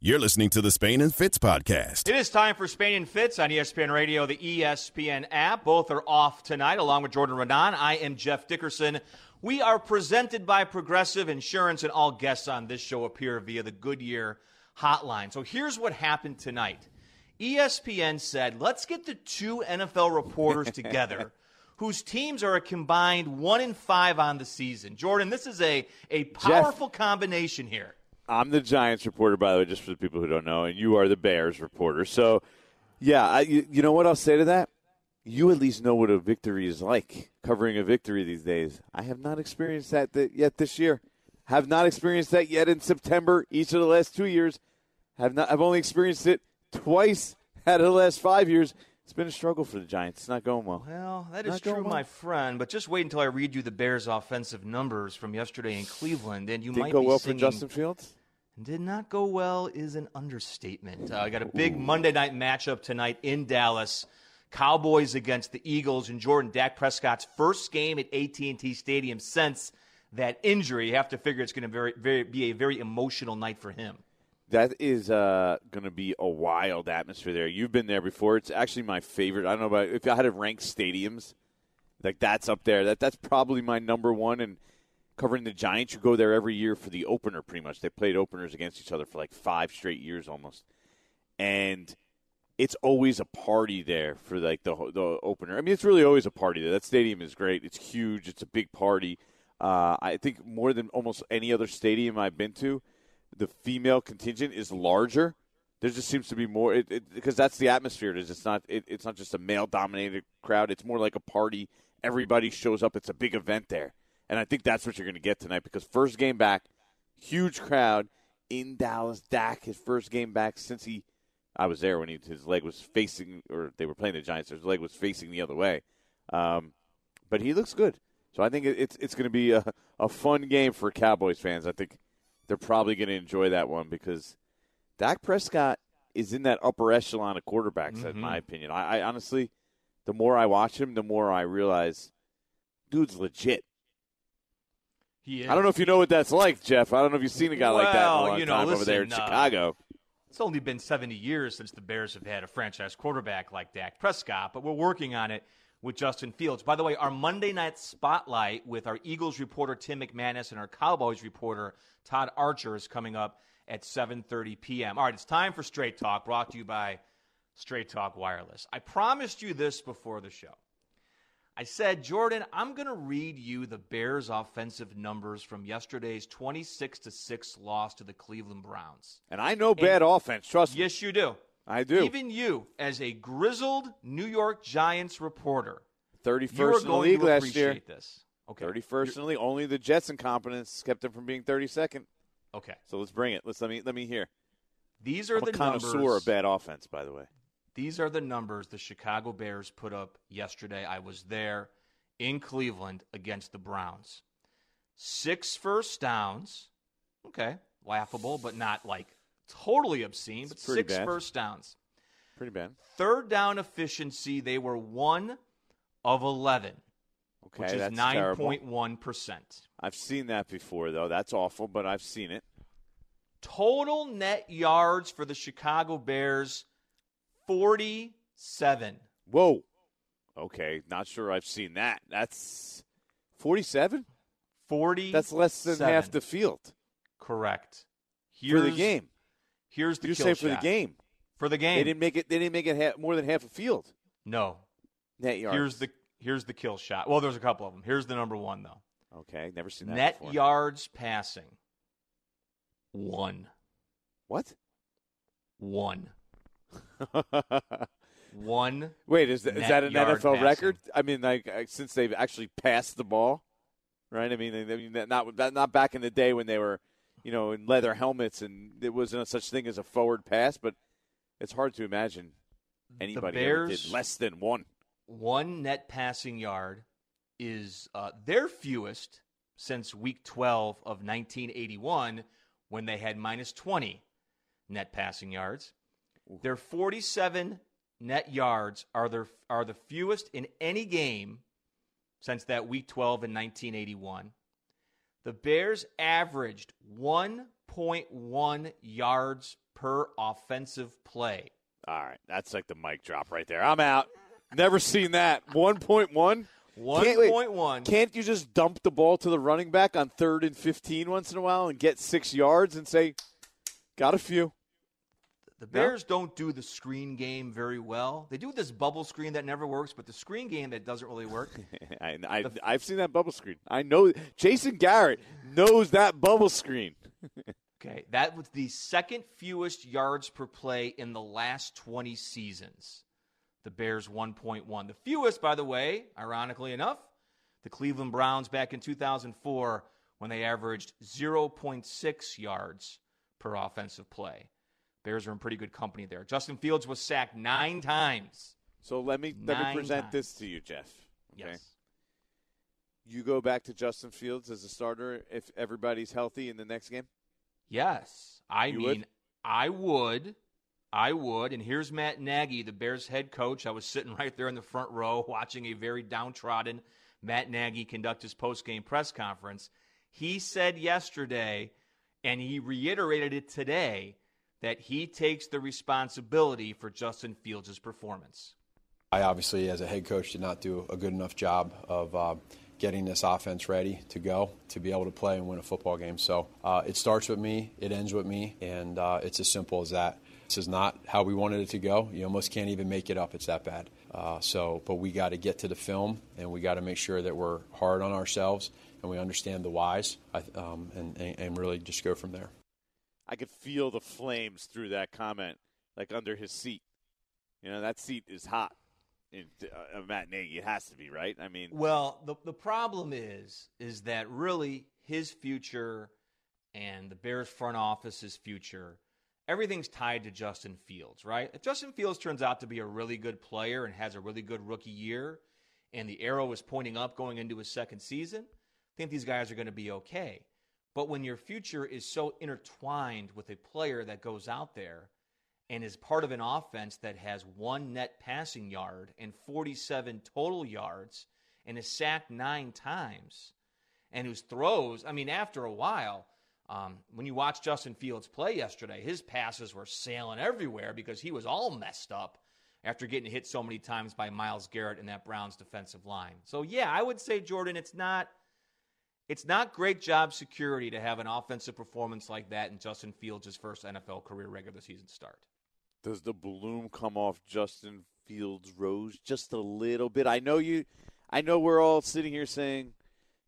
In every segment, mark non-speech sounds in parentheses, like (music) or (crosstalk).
You're listening to the Spain and Fitz podcast. It is time for Spain and Fitz on ESPN Radio, the ESPN app. Both are off tonight, along with Jordan Raanan. I am Jeff Dickerson. We are presented by Progressive Insurance, and all guests on this show appear via the Goodyear hotline. So here's what happened tonight ESPN said, let's get the two NFL reporters (laughs) together. whose teams are a combined one in five on the season. Jordan, this is a, a powerful Jeff, combination here. I'm the Giants reporter, by the way, just for the people who don't know, and you are the Bears reporter. So, yeah, I, you, you know what I'll say to that? You at least know what a victory is like, covering a victory these days. I have not experienced that th- yet this year. Have not experienced that yet in September. Each of the last two years, have not. I've only experienced it twice (laughs) out of the last five years. It's been a struggle for the Giants. It's not going well. Well, that is not true, well. my friend. But just wait until I read you the Bears' offensive numbers from yesterday in Cleveland, and you Didn't might go be well singing, for Justin Fields. Did not go well is an understatement. Uh, I got a big Ooh. Monday night matchup tonight in Dallas. Cowboys against the Eagles and Jordan Dak Prescott's first game at AT&T Stadium since that injury. You have to figure it's going to very, very, be a very emotional night for him. That is uh, going to be a wild atmosphere there. You've been there before. It's actually my favorite. I don't know about if I had to rank stadiums, like that's up there. That that's probably my number one. And covering the Giants, you go there every year for the opener. Pretty much, they played openers against each other for like five straight years almost, and it's always a party there for like the the opener. I mean, it's really always a party there. That stadium is great. It's huge. It's a big party. Uh, I think more than almost any other stadium I've been to the female contingent is larger. There just seems to be more because that's the atmosphere. It is. It's not. It, it's not just a male dominated crowd. It's more like a party. Everybody shows up. It's a big event there, and I think that's what you're going to get tonight. Because first game back, huge crowd in Dallas. Dak, his first game back since he, I was there when he, his leg was facing, or they were playing the Giants. His leg was facing the other way, um, but he looks good. So I think it's it's going to be a, a fun game for Cowboys fans. I think they're probably going to enjoy that one because Dak Prescott is in that upper echelon of quarterbacks, mm-hmm. in my opinion. I, I, honestly, the more I watch him, the more I realize, dude's legit. He is. I don't know if you know what that's like, Jeff. I don't know if you've seen a guy well, like that in a long you know, time listen, over there in uh, Chicago. It's only been 70 years since the Bears have had a franchise quarterback like Dak Prescott, but we're working on it with Justin Fields. By the way, our Monday night spotlight with our Eagles reporter Tim McManus and our Cowboys reporter Todd Archer is coming up at 7:30 p.m. All right, it's time for Straight Talk brought to you by Straight Talk Wireless. I promised you this before the show. I said, "Jordan, I'm going to read you the Bears offensive numbers from yesterday's 26 to 6 loss to the Cleveland Browns." And I know bad and, offense, trust me. Yes, you do. I do. Even you, as a grizzled New York Giants reporter, 31st in the league last year. This. Okay. 31st in the league. Only the Jets' incompetence kept them from being 32nd. Okay. So let's bring it. Let's let me let me hear. These are I'm the a connoisseur numbers. of bad offense, by the way. These are the numbers the Chicago Bears put up yesterday. I was there in Cleveland against the Browns. Six first downs. Okay, laughable, but not like totally obscene, it's but six bad. first downs. Pretty bad. Third down efficiency, they were one of 11, okay, which is 9.1%. I've seen that before, though. That's awful, but I've seen it. Total net yards for the Chicago Bears 47. Whoa. Okay, not sure I've seen that. That's 47? 40. That's less than half the field. Correct. Here's, for the game. Here's the you say shot. for the game. For the game. They didn't make it they didn't make it half, more than half a field. No. Net yards. Here's the here's the kill shot. Well, there's a couple of them. Here's the number 1 though. Okay, never seen that Net before. yards passing. 1. What? 1. One. (laughs) Wait, is that, is that an NFL passing. record? I mean, like since they've actually passed the ball, right? I mean, I mean not not back in the day when they were, you know, in leather helmets and there wasn't such thing as a forward pass. But it's hard to imagine anybody did less than one. One net passing yard is uh, their fewest since Week 12 of 1981, when they had minus 20 net passing yards. Their 47 net yards are their are the fewest in any game since that week 12 in 1981. The Bears averaged 1.1 yards per offensive play. All right, that's like the mic drop right there. I'm out. Never seen that. 1.1? 1.1. Can't you just dump the ball to the running back on third and 15 once in a while and get six yards and say, got a few? The Bears no? don't do the screen game very well. They do this bubble screen that never works, but the screen game that doesn't really work. (laughs) I, I, I've seen that bubble screen. I know Jason Garrett knows that bubble screen. (laughs) okay, that was the second fewest yards per play in the last 20 seasons. The Bears 1.1. The fewest, by the way, ironically enough, the Cleveland Browns back in 2004 when they averaged 0.6 yards per offensive play. Bears are in pretty good company there. Justin Fields was sacked nine times. So let me let me present times. this to you, Jeff. Okay? Yes. You go back to Justin Fields as a starter if everybody's healthy in the next game. Yes, I you mean would? I would. I would. And here's Matt Nagy, the Bears head coach. I was sitting (laughs) right there in the front row watching a very downtrodden Matt Nagy conduct his post-game press conference. He said yesterday, and he reiterated it today, that he takes the responsibility for Justin Fields' performance. I obviously, as a head coach, did not do a good enough job of uh, getting this offense ready to go to be able to play and win a football game. So uh, it starts with me, it ends with me, and uh, it's as simple as that. This is not how we wanted it to go. You almost can't even make it up. It's that bad. Uh, so, but we got to get to the film, and we got to make sure that we're hard on ourselves and we understand the whys, um, and, and really just go from there. I could feel the flames through that comment, like under his seat. You know, that seat is hot. In, uh, Matt Nagy, it has to be right. I mean, well, the the problem is, is that really his future and the Bears front office's future, everything's tied to Justin Fields, right? If Justin Fields turns out to be a really good player and has a really good rookie year, and the arrow is pointing up going into his second season, I think these guys are going to be okay. But when your future is so intertwined with a player that goes out there and is part of an offense that has one net passing yard and 47 total yards and is sacked nine times, and whose throws, I mean, after a while, um, when you watch Justin Fields play yesterday, his passes were sailing everywhere because he was all messed up after getting hit so many times by Myles Garrett and that Browns defensive line. So, yeah, I would say, Jordan, it's not it's not great job security to have an offensive performance like that in Justin Fields' first NFL career regular season start. Does the bloom come off Justin Fields' rose just a little bit? I know you. I know we're all sitting here saying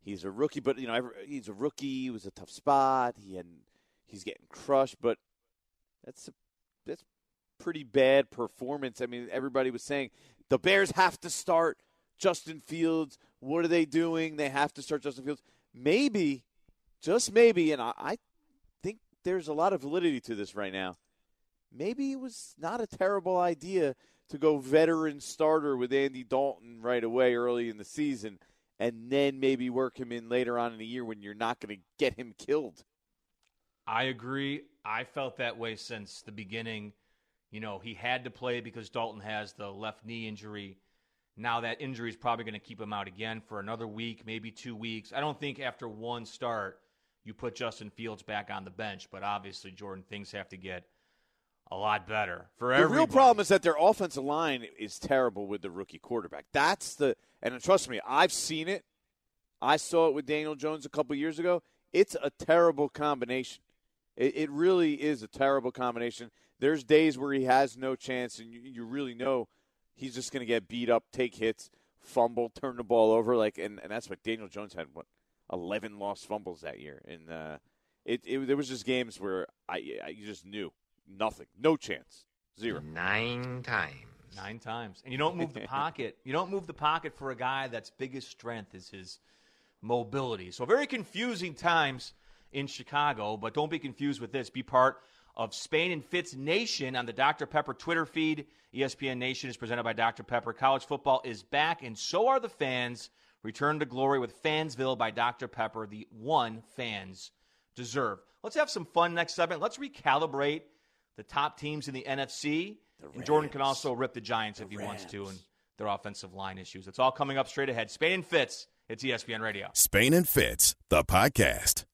he's a rookie, but you know he's a rookie. It was a tough spot. He had he's getting crushed, but that's a that's pretty bad performance. I mean, everybody was saying the Bears have to start Justin Fields. What are they doing? They have to start Justin Fields maybe, just maybe, and I, I think there's a lot of validity to this right now. Maybe it was not a terrible idea to go veteran starter with Andy Dalton right away early in the season and then maybe work him in later on in the year when you're not going to get him killed. I agree. I felt that way since the beginning. You know, he had to play because Dalton has the left knee injury. Now that injury is probably going to keep him out again for another week, maybe two weeks. I don't think after one start you put Justin Fields back on the bench, but obviously Jordan things have to get a lot better for the real problem is that their offensive line is terrible with the rookie quarterback. That's the and trust me, I've seen it. I saw it with Daniel Jones a couple years ago. It's a terrible combination. It, it, really is a terrible combination. There's days where he has no chance, and you, you really know he's just going to get beat up, take hits, fumble, turn the ball over. Like, and, and that's what Daniel Jones had. What eleven lost fumbles that year, and uh, it, it there was just games where I, I just knew nothing, no chance, zero, nine times. Nine times, and you don't move the (laughs) pocket. You don't move the pocket for a guy that's biggest strength is his mobility. So very confusing times in Chicago, but don't be confused with this. Be part of Spain and Fitz Nation on the Dr. Pepper Twitter feed. ESPN Nation is presented by Dr. Pepper. College football is back, and so are the fans. Return to glory with Fansville by Dr. Pepper, the one fans deserve. Let's have some fun next segment. Let's recalibrate the top teams in the NFC. The and Jordan can also rip the Giants the if he Rams. wants to and their offensive line issues. It's all coming up straight ahead. Spain and Fitz. It's ESPN Radio. Spain and Fitz, the podcast.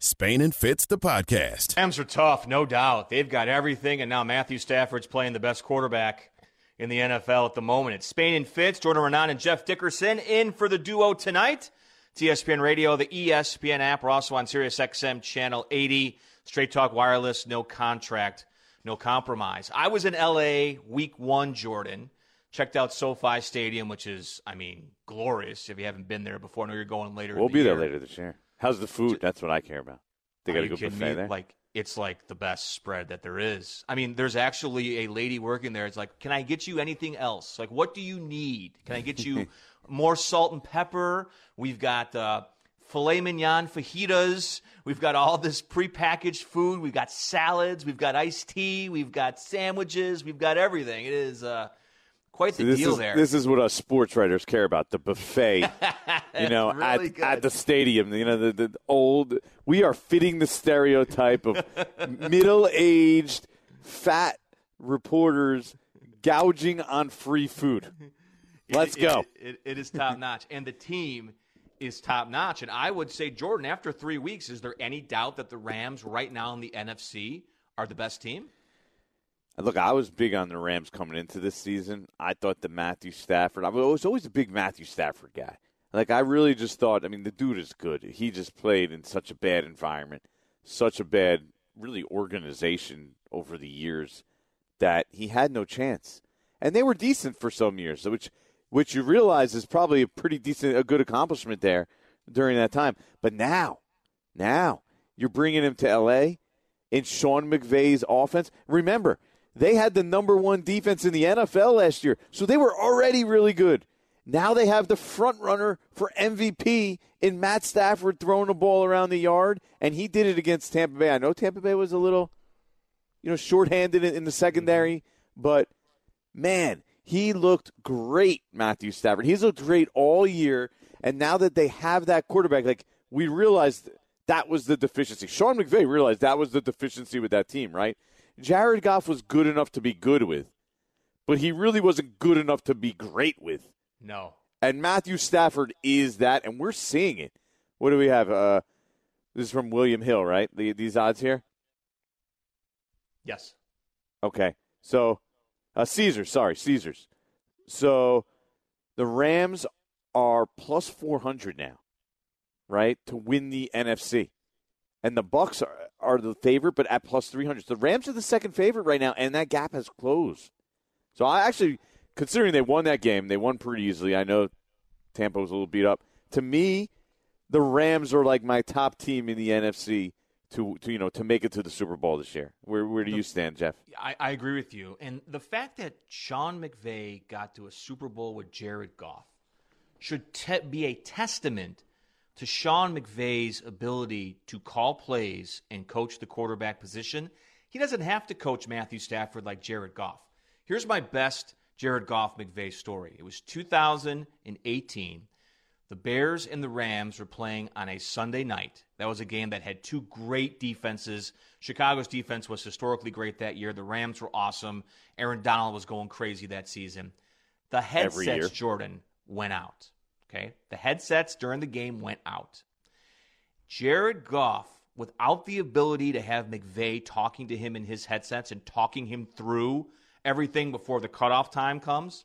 Spain and Fitz, the podcast. Rams are tough, no doubt. They've got everything, and now Matthew Stafford's playing the best quarterback in the NFL at the moment. It's Spain and Fitz, Jordan Raanan and Jeff Dickerson in for the duo tonight. ESPN Radio, the ESPN app. We're also on Sirius XM Channel 80. Straight Talk Wireless, no contract, no compromise. I was in LA week one, Jordan. Checked out SoFi Stadium, which is, I mean, glorious. If you haven't been there before, I know you're going later. We'll the be year. there later this year. How's the food? That's what I care about. They got a good buffet me? there. Like it's like the best spread that there is. I mean, there's actually a lady working there. It's like, can I get you anything else? Like, what do you need? Can I get you (laughs) more salt and pepper? We've got uh, filet mignon fajitas. We've got all this prepackaged food. We've got salads. We've got iced tea. We've got sandwiches. We've got everything. It is uh, quite the this deal is there. this is what us sports writers care about the buffet. (laughs) you know, Really at at the stadium. You know, the, the old. We are fitting the stereotype of (laughs) middle aged, fat reporters gouging on free food. (laughs) Let's It- go. It, it, it is top notch, and the team is top notch. And I would say, Jordan, after three weeks, is there any doubt that the Rams right now in the NFC are the best team? Look, I was big on the Rams coming into this season. I thought the Matthew Stafford. I was always a big Matthew Stafford guy. Like I really just thought. I mean, the dude is good. He just played in such a bad environment, such a bad, really organization over the years that he had no chance. And they were decent for some years, which which you realize is probably a pretty decent, a good accomplishment there during that time. But now, now you're bringing him to L.A. in Sean McVay's offense. Remember, they had the number one defense in the NFL last year, so they were already really good. Now they have the front runner for MVP in Matt Stafford throwing the ball around the yard, and he did it against Tampa Bay. I know Tampa Bay was a little, you know, shorthanded in the secondary, mm-hmm. but man, he looked great, Matthew Stafford. He's looked great all year, and now that they have that quarterback, like we realized that was the deficiency. Sean McVay realized that was the deficiency with that team, right? Jared Goff was good enough to be good with, but he really wasn't good enough to be great with. No. And Matthew Stafford is that, and we're seeing it. What do we have? Uh, this is from William Hill, right? The, these odds here. Yes. Okay, so uh, Caesars, sorry, Caesars. So the Rams are plus four hundred now, right, to win the NFC, and the Bucks are, are the favorite, but at plus three hundred. The Rams are the second favorite right now, and that gap has closed. So I actually, considering they won that game, they won pretty easily. I know Tampa was a little beat up. To me, the Rams are like my top team in the NFC to, to you know to make it to the Super Bowl this year. Where where do you stand, Jeff? I, I agree with you. And the fact that Sean McVay got to a Super Bowl with Jared Goff should te- be a testament to Sean McVay's ability to call plays and coach the quarterback position. He doesn't have to coach Matthew Stafford like Jared Goff. Here's my best Jared Goff McVay story. It was 2018. The Bears and the Rams were playing on a Sunday night. That was a game that had two great defenses. Chicago's defense was historically great that year. The Rams were awesome. Aaron Donald was going crazy that season. The headsets, Jordan, went out. Okay? The headsets during the game went out. Jared Goff, without the ability to have McVay talking to him in his headsets and talking him through everything before the cutoff time comes,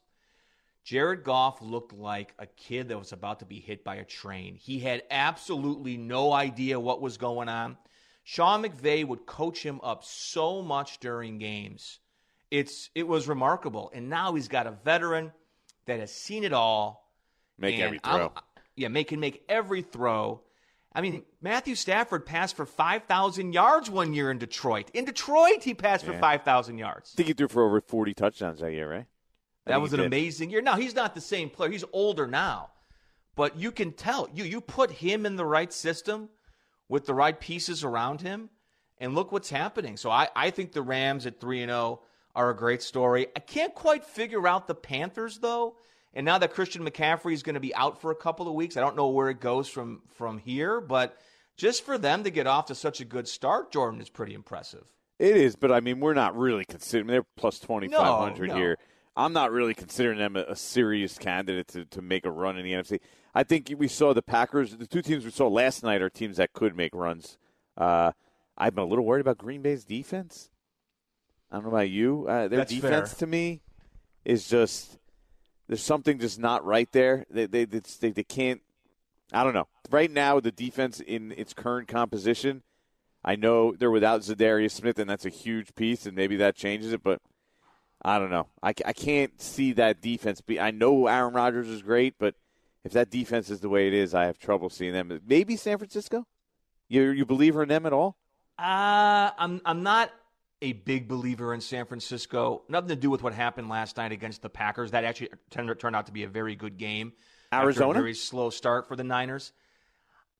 Jared Goff looked like a kid that was about to be hit by a train. He had absolutely no idea what was going on. Sean McVay would coach him up so much during games. It's it was remarkable. And now he's got a veteran that has seen it all. Make and every throw. yeah, make can make every throw. I mean, Matthew Stafford passed for 5,000 yards one year in Detroit. In Detroit, he passed for 5,000 yards. I think he threw for over 40 touchdowns that year, right? I That was an did. amazing year. Now he's not the same player. He's older now, but you can tell you you put him in the right system with the right pieces around him, and look what's happening. So I, I think the Rams at three and zero are a great story. I can't quite figure out the Panthers though. And now that Christian McCaffrey is going to be out for a couple of weeks, I don't know where it goes from from here. But just for them to get off to such a good start, Jordan is pretty impressive. It is, but I mean, we're not really considering they're plus 2,500 No, no. here. I'm not really considering them a, a serious candidate to, to make a run in the NFC. I think we saw the Packers, the two teams we saw last night are teams that could make runs Uh, I've been a little worried about Green Bay's defense. I don't know about you. Uh, their That's defense fair. to me is just there's something just not right there. They they, they they can't. I don't know. Right now, the defense in its current composition, I know they're without Za'Darius Smith, and that's a huge piece, and maybe that changes it. But I don't know. I, I can't see that defense be. I know Aaron Rodgers is great, but if that defense is the way it is, I have trouble seeing them. Maybe San Francisco. You you believe in them at all? Uh, I'm I'm not a big believer in San Francisco. Nothing to do with what happened last night against the Packers. That actually turned, out to be a very good game. Arizona? a very slow start for the Niners.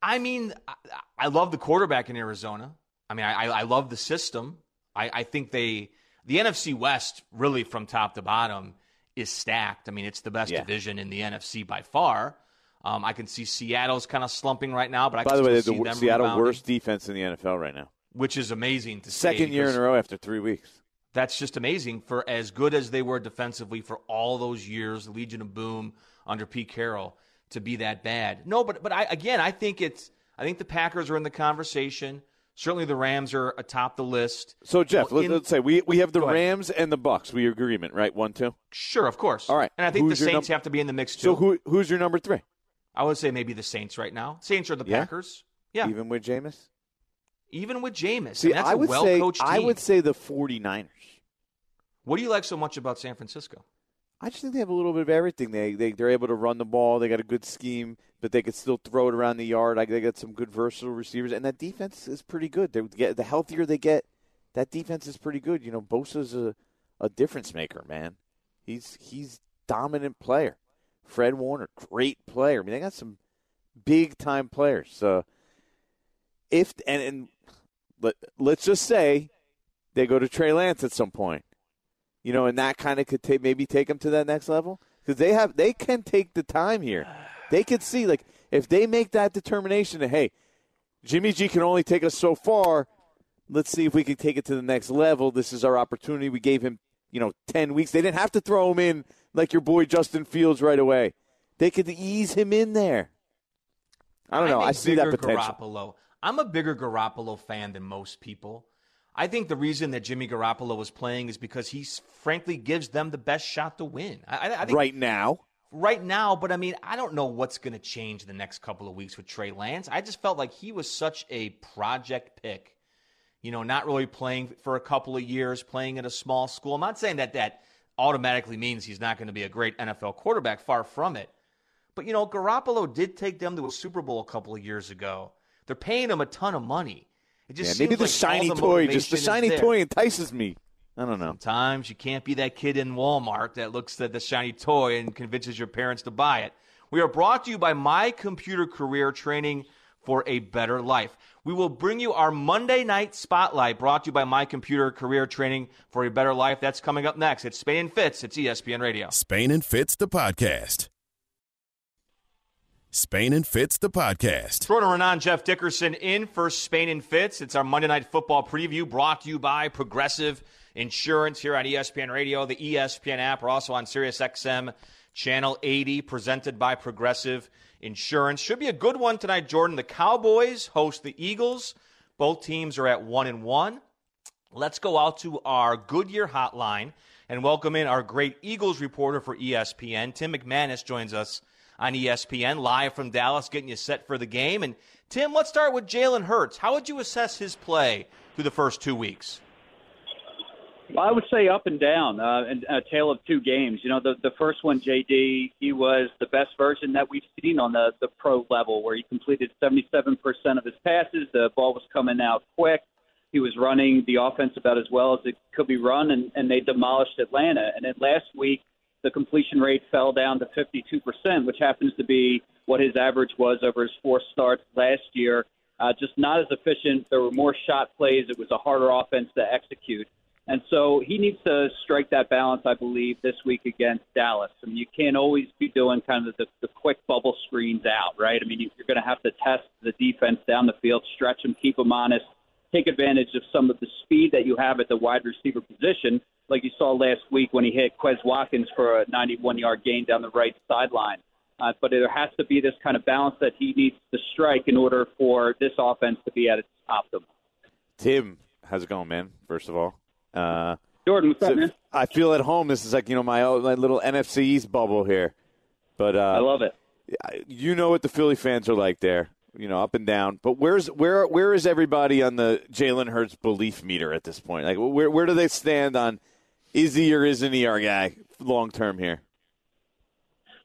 I mean, I, I love the quarterback in Arizona. I mean, I, I love the system. I, I think they the NFC West really from top to bottom is stacked. I mean, it's the best Yeah. division in the NFC by far. Um, I can see Seattle's kind of slumping right now, but I By can the way, the them Seattle rebounding, worst defense in the NFL right now. Which is amazing to see. Second year in a row after three weeks. that's just amazing for as good as they were defensively for all those years, Legion of Boom under Pete Carroll to be that bad. No, but but I again I think it's I think the Packers are in the conversation. Certainly the Rams are atop the list. So Jeff, Well, let's say we we have the. Rams and the Bucks. We agreement, right? One, two. Sure, of course. All right. And I think Who's the Saints num- have to be in the mix too. So who who's your number three? I would say maybe the Saints right now. Saints or the Yeah? Packers. Yeah. Even, Even with Jameis? With Jameis. See, and that's I would a well say coached team. I would say the 49ers. what do you like so much about San Francisco? I just think they have a little bit of everything. They they they're able to run the ball. They got a good scheme, but they could still throw it around the yard. I, they got some good versatile receivers, and that defense is pretty good. They get the healthier they get, that defense is pretty good. You know, Bosa's a a difference maker, man. He's he's dominant player. Fred Warner, great player. I mean, they got some big time players. So if and, and let, let's just say they go to Trey Lance at some point you know, and that kind of could ta- maybe take them to that next level because they have they can take the time here. They could see like if they make that determination that hey, Jimmy G can only take us so far. Let's see if we can take it to the next level. This is our opportunity. We gave him, you know, ten weeks. They didn't have to throw him in like your boy Justin Fields right away. They could ease him in there. I don't know. A I see that potential. Garoppolo. I'm a bigger Garoppolo fan than most people. I think the reason that Jimmy Garoppolo was playing is because he frankly gives them the best shot to win. I, I- think Right now, right now, but I mean, I don't know what's going to change the next couple of weeks with Trey Lance. I just felt like he was such a project pick. You know, not really playing for a couple of years, playing at a small school. I'm not saying that that automatically means he's not going to be a great NFL quarterback. Far from it. But you know, Garoppolo did take them to a Super Bowl a couple of years ago. They're paying him a ton of money. It yeah, just maybe the like shiny the toy, just the shiny toy entices me. I don't know. Sometimes you can't be that kid in Walmart that looks at the shiny toy and convinces your parents to buy it. We are brought to you by My Computer Career Training for a Better Life. We will bring you our Monday night spotlight brought to you by My Computer Career Training for a Better Life. That's coming up next. It's Spain and Fitz. It's ESPN Radio. Spain and Fitz, the podcast. Spain and Fitz, the podcast. Jordan Raanan, Jeff Dickerson in for Spain and Fitz. It's our Monday Night Football preview brought to you by Progressive Insurance here on ESPN Radio, the ESPN app. We're also on Sirius XM Channel 80, presented by Progressive Insurance. Should be a good one tonight, Jordan. The Cowboys host the Eagles. Both teams are at one and one. Let's go out to our Goodyear hotline and welcome in our great Eagles reporter for ESPN. Tim McManus joins us on ESPN live from Dallas, getting you set for the game. And Tim, let's start with Jalen Hurts. How would you assess his play through the first two weeks? Well, I would say up and down, uh, and a tale of two games. You know, the the first one, JD, he was the best version that we've seen on the the pro level, where he completed 77% of his passes. The ball was coming out quick. He was running the offense about as well as it could be run, and, and they demolished Atlanta. And then last week, the completion rate fell down to 52%, which happens to be what his average was over his four starts last year. Uh, just not as efficient. There were more shot plays. It was a harder offense to execute. And so he needs to strike that balance, I believe, this week against Dallas. I mean, you can't always be doing kind of the, the quick bubble screens out, right? I mean, you- you're going to have to test the defense down the field, stretch them, keep them honest, take advantage of some of the speed that you have at the wide receiver position, like you saw last week when he hit Quez Watkins for a 91 yard gain down the right sideline. Uh, but there has to be this kind of balance that he needs to strike in order for this offense to be at its optimum. Tim, how's it going, man? First of all, uh, Jordan, what's so up, man? I feel at home. This is like you know my my little NFC East bubble here, but uh, I love it. you know what the Philly fans are like there. You know, up and down. But where's where where is everybody on the Jalen Hurts belief meter at this point? Like, where where do they stand on is he or isn't he our guy long term here?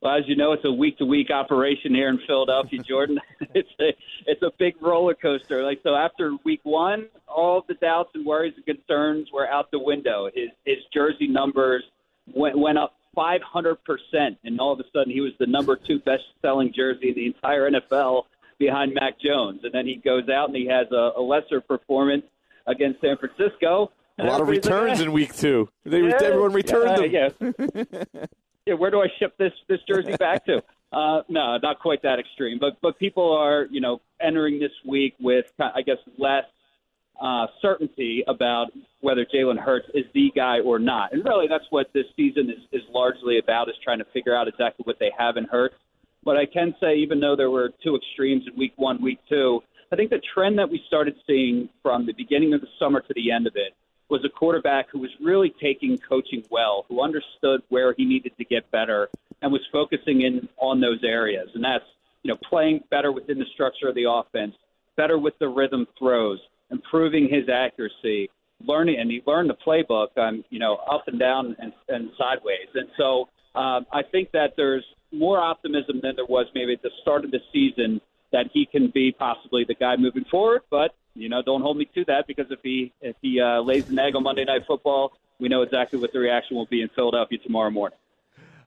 Well, as you know, it's a week-to-week operation here in Philadelphia, Jordan. (laughs) (laughs) it's a it's a big roller coaster. Like so, after week one, all the doubts and worries and concerns were out the window. His his jersey numbers went went up 500 percent, and all of a sudden, he was the number two best-selling jersey in the entire NFL behind Mac Jones. And then he goes out and he has a, a lesser performance against San Francisco. A lot of returns "Eh, in week two. They, yeah, everyone returned yeah, them. Yeah. (laughs) yeah, where do I ship this this jersey back to? Uh, no, not quite that extreme, but but people are you know entering this week with I guess less uh, certainty about whether Jalen Hurts is the guy or not, and really that's what this season is is largely about is trying to figure out exactly what they have in Hurts. But I can say, even though there were two extremes in week one, week two, I think the trend that we started seeing from the beginning of the summer to the end of it was a quarterback who was really taking coaching well, who understood where he needed to get better and was focusing in on those areas. And that's, you know, playing better within the structure of the offense, better with the rhythm throws, improving his accuracy, learning, and he learned the playbook, um, you know, up and down and, and sideways. And so um, I think that there's more optimism than there was maybe at the start of the season that he can be possibly the guy moving forward. But you know, don't hold me to that because if he if he uh, lays an egg on Monday Night Football, we know exactly what the reaction will be in Philadelphia tomorrow morning.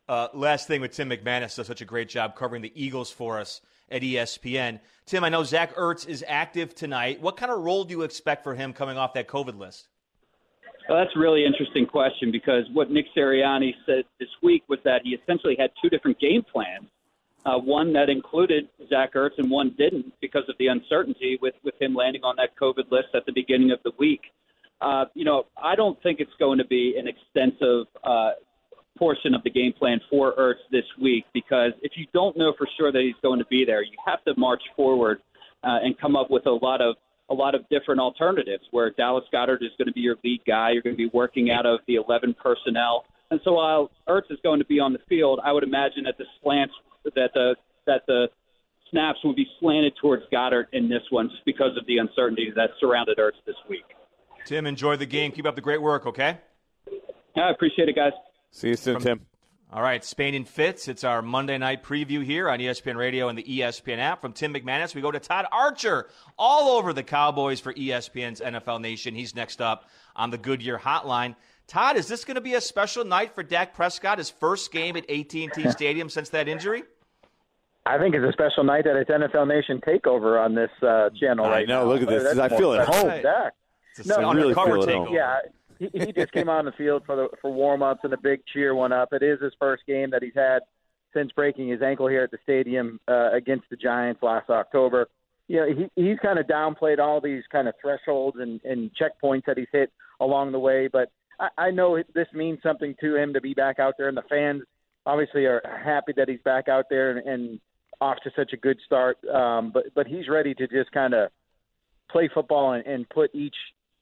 Uh, last thing with Tim McManus does such a great job covering the Eagles for us at ESPN. Tim, I know Zach Ertz is active tonight. What kind of role do you expect for him coming off that COVID list? Well, that's a really interesting question because what Nick Sirianni said this week was that he essentially had two different game plans. Uh, one that included Zach Ertz and one didn't because of the uncertainty with, with him landing on that COVID list at the beginning of the week. Uh, you know, I don't think it's going to be an extensive uh, portion of the game plan for Ertz this week because if you don't know for sure that he's going to be there, you have to march forward uh, and come up with a lot of a lot of different alternatives. Where Dallas Goedert is going to be your lead guy, you're going to be working out of the 11 personnel, and so while Ertz is going to be on the field, I would imagine that the slants that the that the snaps will be slanted towards Goedert in this one just because of the uncertainty that surrounded Ertz this week. Tim, enjoy the game. Keep up the great work, okay? I appreciate it, guys. See you soon, Tim. All right, Spain and Fitz. It's our Monday night preview here on ESPN Radio and the ESPN app. From Tim McManus, we go to Todd Archer, all over the Cowboys for ESPN's NFL Nation. He's next up on the Goodyear Hotline. Todd, is this going to be a special night for Dak Prescott? His first game at AT&T (laughs) Stadium since that injury? I think it's a special night that it's NFL Nation takeover on this uh, channel I right know, now. look at this. That's I feel at home. than Dak. It's No, I really undercover feel at home. Yeah, he, he just came on the field for the for warm ups and a big cheer went up. It is his first game that he's had since breaking his ankle here at the stadium uh, against the Giants last October. You know, he he's kind of downplayed all these kind of thresholds and, and checkpoints that he's hit along the way, but I, I know this means something to him to be back out there, and the fans obviously are happy that he's back out there and, and off to such a good start. Um, but but he's ready to just kind of play football and, and put each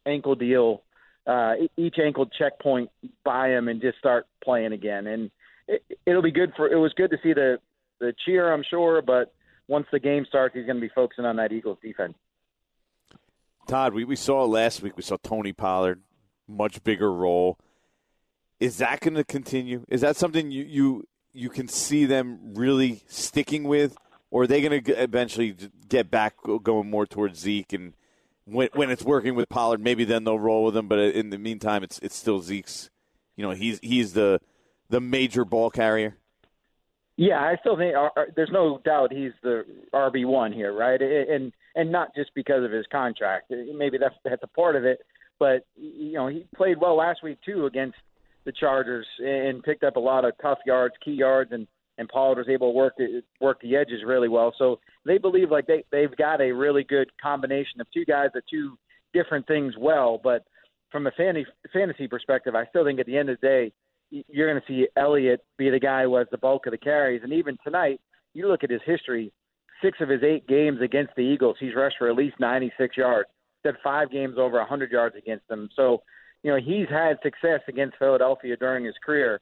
ankle deal, uh, each ankle checkpoint by him, and just start playing again. And it, it'll be good for. It was good to see the the cheer, I'm sure, but once the game starts, he's going to be focusing on that Eagles defense. Todd, we, we saw last week. We saw Tony Pollard, much bigger role. Is that going to continue? Is that something you, you you can see them really sticking with, or are they going to eventually get back going more towards Zeke and when when it's working with Pollard, maybe then they'll roll with him. But in the meantime, it's it's still Zeke's. You know, he's he's the the major ball carrier. Yeah, I still think uh, uh, there's no doubt he's the RB one here, right? And and not just because of his contract. Maybe that's that's a part of it, but you know he played well last week too against the Chargers and picked up a lot of tough yards, key yards, and and Pollard was able to work the, work the edges really well. So they believe like they they've got a really good combination of two guys that do different things well. But from a fantasy fantasy perspective, I still think at the end of the day, you're going to see Elliott be the guy who has the bulk of the carries. And even tonight, you look at his history, six of his eight games against the Eagles, he's rushed for at least 96 yards. Had five games over 100 yards against them. So, you know, he's had success against Philadelphia during his career.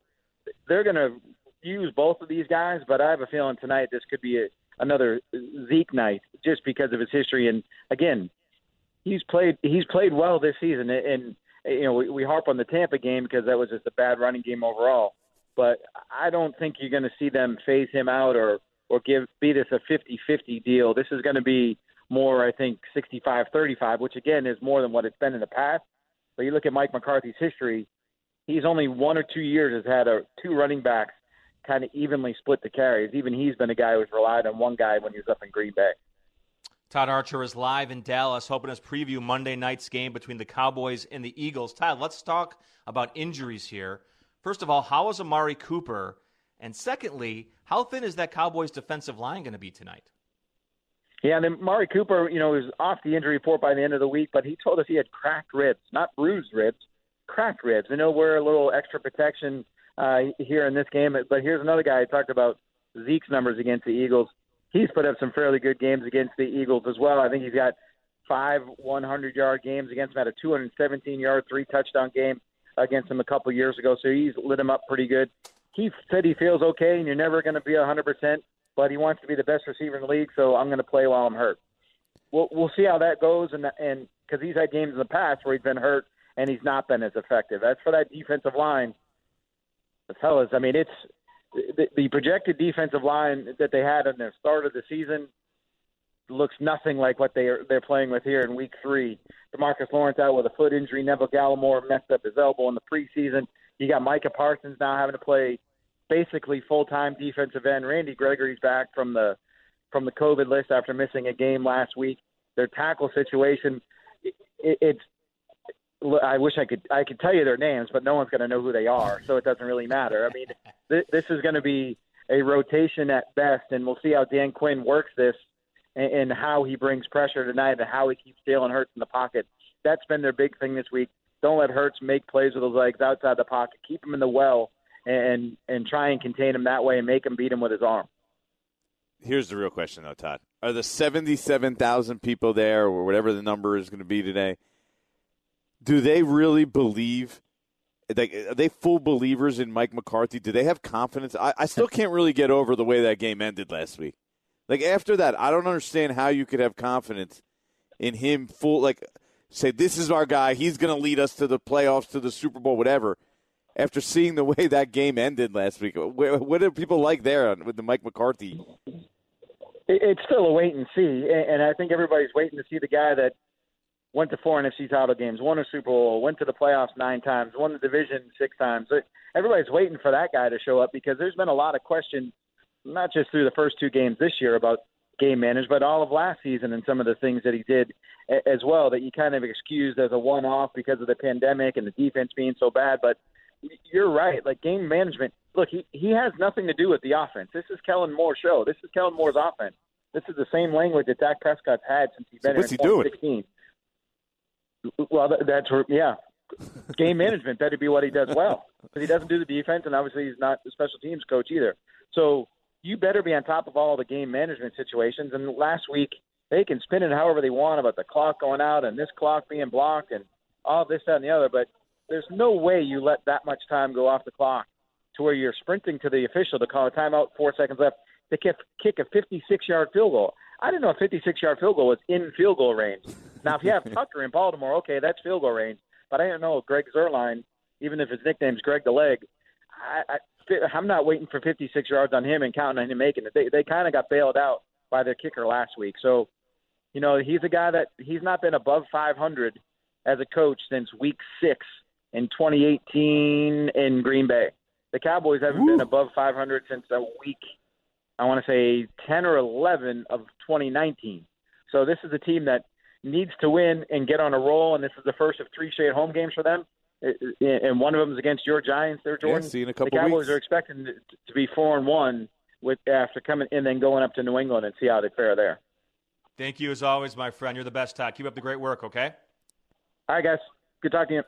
They're going to use both of these guys, but I have a feeling tonight this could be a, another Zeke night just because of his history. And again, he's played he's played well this season. And you know, we, we harp on the Tampa game because that was just a bad running game overall. But I don't think you're going to see them phase him out or or give be this a 50-50 deal. This is going to be more, I think, 65-35, which again is more than what it's been in the past. But you look at Mike McCarthy's history; he's only one or two years has had a two running backs kind of evenly split the carries. Even he's been a guy who's relied on one guy when he was up in Green Bay. Todd Archer is live in Dallas, helping us preview Monday night's game between the Cowboys and the Eagles. Todd, let's talk about injuries here. First of all, how is Amari Cooper? And secondly, how thin is that Cowboys defensive line going to be tonight? Yeah, and then Amari Cooper, you know, was off the injury report by the end of the week, but he told us he had cracked ribs, not bruised ribs, cracked ribs. I know we're a little extra protection uh, here in this game, but here's another guy. I talked about Zeke's numbers against the Eagles he's put up some fairly good games against the Eagles as well. I think he's got five 100 yard games against them, had a 217 yard, three touchdown game against him a couple years ago. So he's lit him up pretty good. He said he feels okay, and you're never going to be 100%, but he wants to be the best receiver in the league, so I'm going to play while I'm hurt. We'll, we'll see how that goes, and and because he's had games in the past where he's been hurt and he's not been as effective. As for that defensive line, the fellas, I mean it's the, the projected defensive line that they had in the start of the season looks nothing like what they are they're playing with here in week three. Demarcus Lawrence out with a foot injury. Neville Gallimore messed up his elbow in the preseason. You got Micah Parsons now having to play basically full time defensive end. Randy Gregory's back from the from the COVID list after missing a game last week. Their tackle situation, it, it's I wish I could I could tell you their names, but no one's going to know who they are, so it doesn't really matter. I mean, (laughs) th- this is going to be a rotation at best, and we'll see how Dan Quinn works this and, and how he brings pressure tonight and how he keeps Jalen Hurts in the pocket. That's been their big thing this week. Don't let Hurts make plays with his legs outside the pocket. Keep him in the well and and try and contain him that way and make him beat him with his arm. Here's the real question, though, Todd: Are the seventy-seven thousand people there, or whatever the number is going to be today? do they really believe? Like, are they full believers in Mike McCarthy? Do they have confidence? I, I still can't really get over the way that game ended last week. Like after that, I don't understand how you could have confidence in him. Full like say this is our guy. He's going to lead us to the playoffs, to the Super Bowl, whatever. After seeing the way that game ended last week, what are people like there with the Mike McCarthy? It's still a wait and see, and I think everybody's waiting to see the guy that went to four NFC title games, won a Super Bowl, went to the playoffs nine times, won the division six times. Everybody's waiting for that guy to show up because there's been a lot of questions, not just through the first two games this year about game management, but all of last season and some of the things that he did as well that you kind of excused as a one-off because of the pandemic and the defense being so bad. But you're right, like game management. Look, he he has nothing to do with the offense. This is Kellen Moore's show. This is Kellen Moore's offense. This is the same language that Dak Prescott's had since he's been so what's in he 2016. Doing? Well, that's yeah. Game management better be what he does well because he doesn't do the defense, and obviously he's not the special teams coach either. So you better be on top of all the game management situations. And last week they can spin it however they want about the clock going out and this clock being blocked and all this, that, and the other. But there's no way you let that much time go off the clock to where you're sprinting to the official to call a timeout, four seconds left, to kick, kick a 56 yard field goal. I didn't know a 56 yard field goal was in field goal range. Now, if you have (laughs) Tucker in Baltimore, okay, that's field goal range. But I didn't know Greg Zuerlein, even if his nickname's Greg the Leg, I, I, I'm not waiting for 56 yards on him and counting on him making it. They, they kind of got bailed out by their kicker last week. So, you know, he's a guy that he's not been above 500 as a coach since week six in 2018 in Green Bay. The Cowboys haven't Woo. been above 500 since a week, I want to say 10 or 11 of 2019. So this is a team that needs to win and get on a roll, and this is the first of three straight home games for them. And one of them is against your Giants. There, Jordan. Yeah, see in a couple the Cowboys weeks. are expecting to be four and one with after coming and then going up to New England and see how they fare there. Thank you as always, my friend. You're the best, Todd. Keep up the great work. Okay. All right, guys. Good talking to you.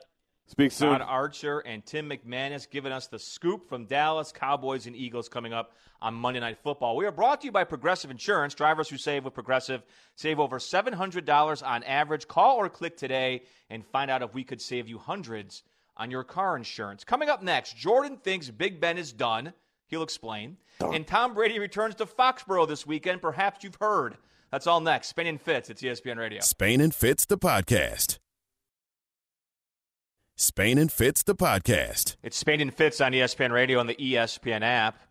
Speak soon. Todd Archer and Tim McManus giving us the scoop from Dallas Cowboys and Eagles coming up on Monday Night Football. We are brought to you by Progressive Insurance. Drivers who save with Progressive save over $700 on average. Call or click today and find out if we could save you hundreds on your car insurance. Coming up next, Jordan thinks Big Ben is done. He'll explain. And Tom Brady returns to Foxborough this weekend. Perhaps you've heard. That's all next. Spain and Fitz. It's ESPN Radio. Spain and Fitz, the podcast. Spain and Fitz, the podcast. It's Spain and Fitz on ESPN Radio and the ESPN app.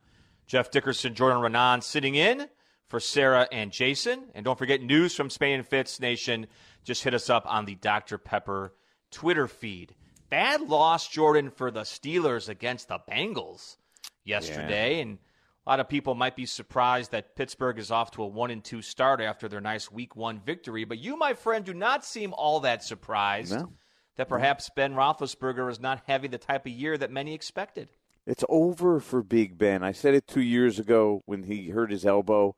Jeff Dickerson, Jordan Raanan sitting in for Sarah and Jason. And don't forget news from Spain and Fitz Nation. Just hit us up on the Dr. Pepper Twitter feed. Bad loss, Jordan, for the Steelers against the Bengals yesterday. And a lot of people might be surprised that Pittsburgh is off to a 1 and 2 start after their nice week one victory. But you, my friend, do not seem all that surprised No. That perhaps Ben Roethlisberger is not having the type of year that many expected. It's over for Big Ben. I said it two years ago when he hurt his elbow.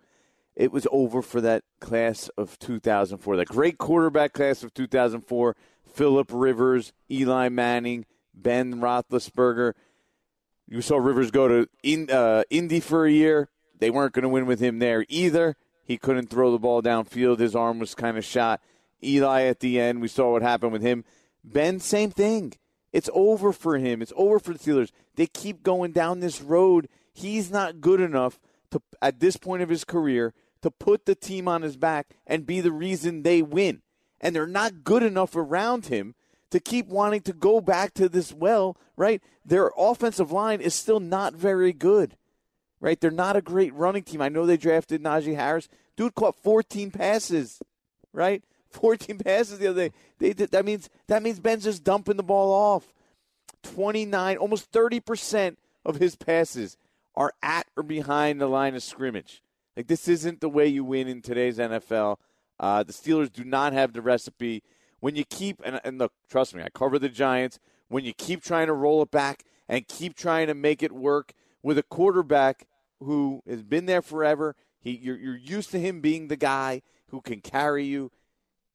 It was over for that class of 2004. That great quarterback class of 2004. Philip Rivers, Eli Manning, Ben Roethlisberger. You saw Rivers go to in, uh, Indy for a year. They weren't going to win with him there either. He couldn't throw the ball downfield. His arm was kind of shot. Eli at the end, we saw what happened with him. Ben, same thing. It's over for him. It's over for the Steelers. They keep going down this road. He's not good enough to, at this point of his career, to put the team on his back and be the reason they win. And they're not good enough around him to keep wanting to go back to this well, right? Their offensive line is still not very good, right? They're not a great running team. I know they drafted Najee Harris. Dude caught 14 passes, right? 14 (laughs) passes the other day. They that means that means Ben's just dumping the ball off. 29, almost 30% of his passes are at or behind the line of scrimmage. Like this isn't the way you win in today's NFL. Uh, the Steelers do not have the recipe. When you keep and, and look, trust me, I cover the Giants. When you keep trying to roll it back and keep trying to make it work with a quarterback who has been there forever, he you're, you're used to him being the guy who can carry you,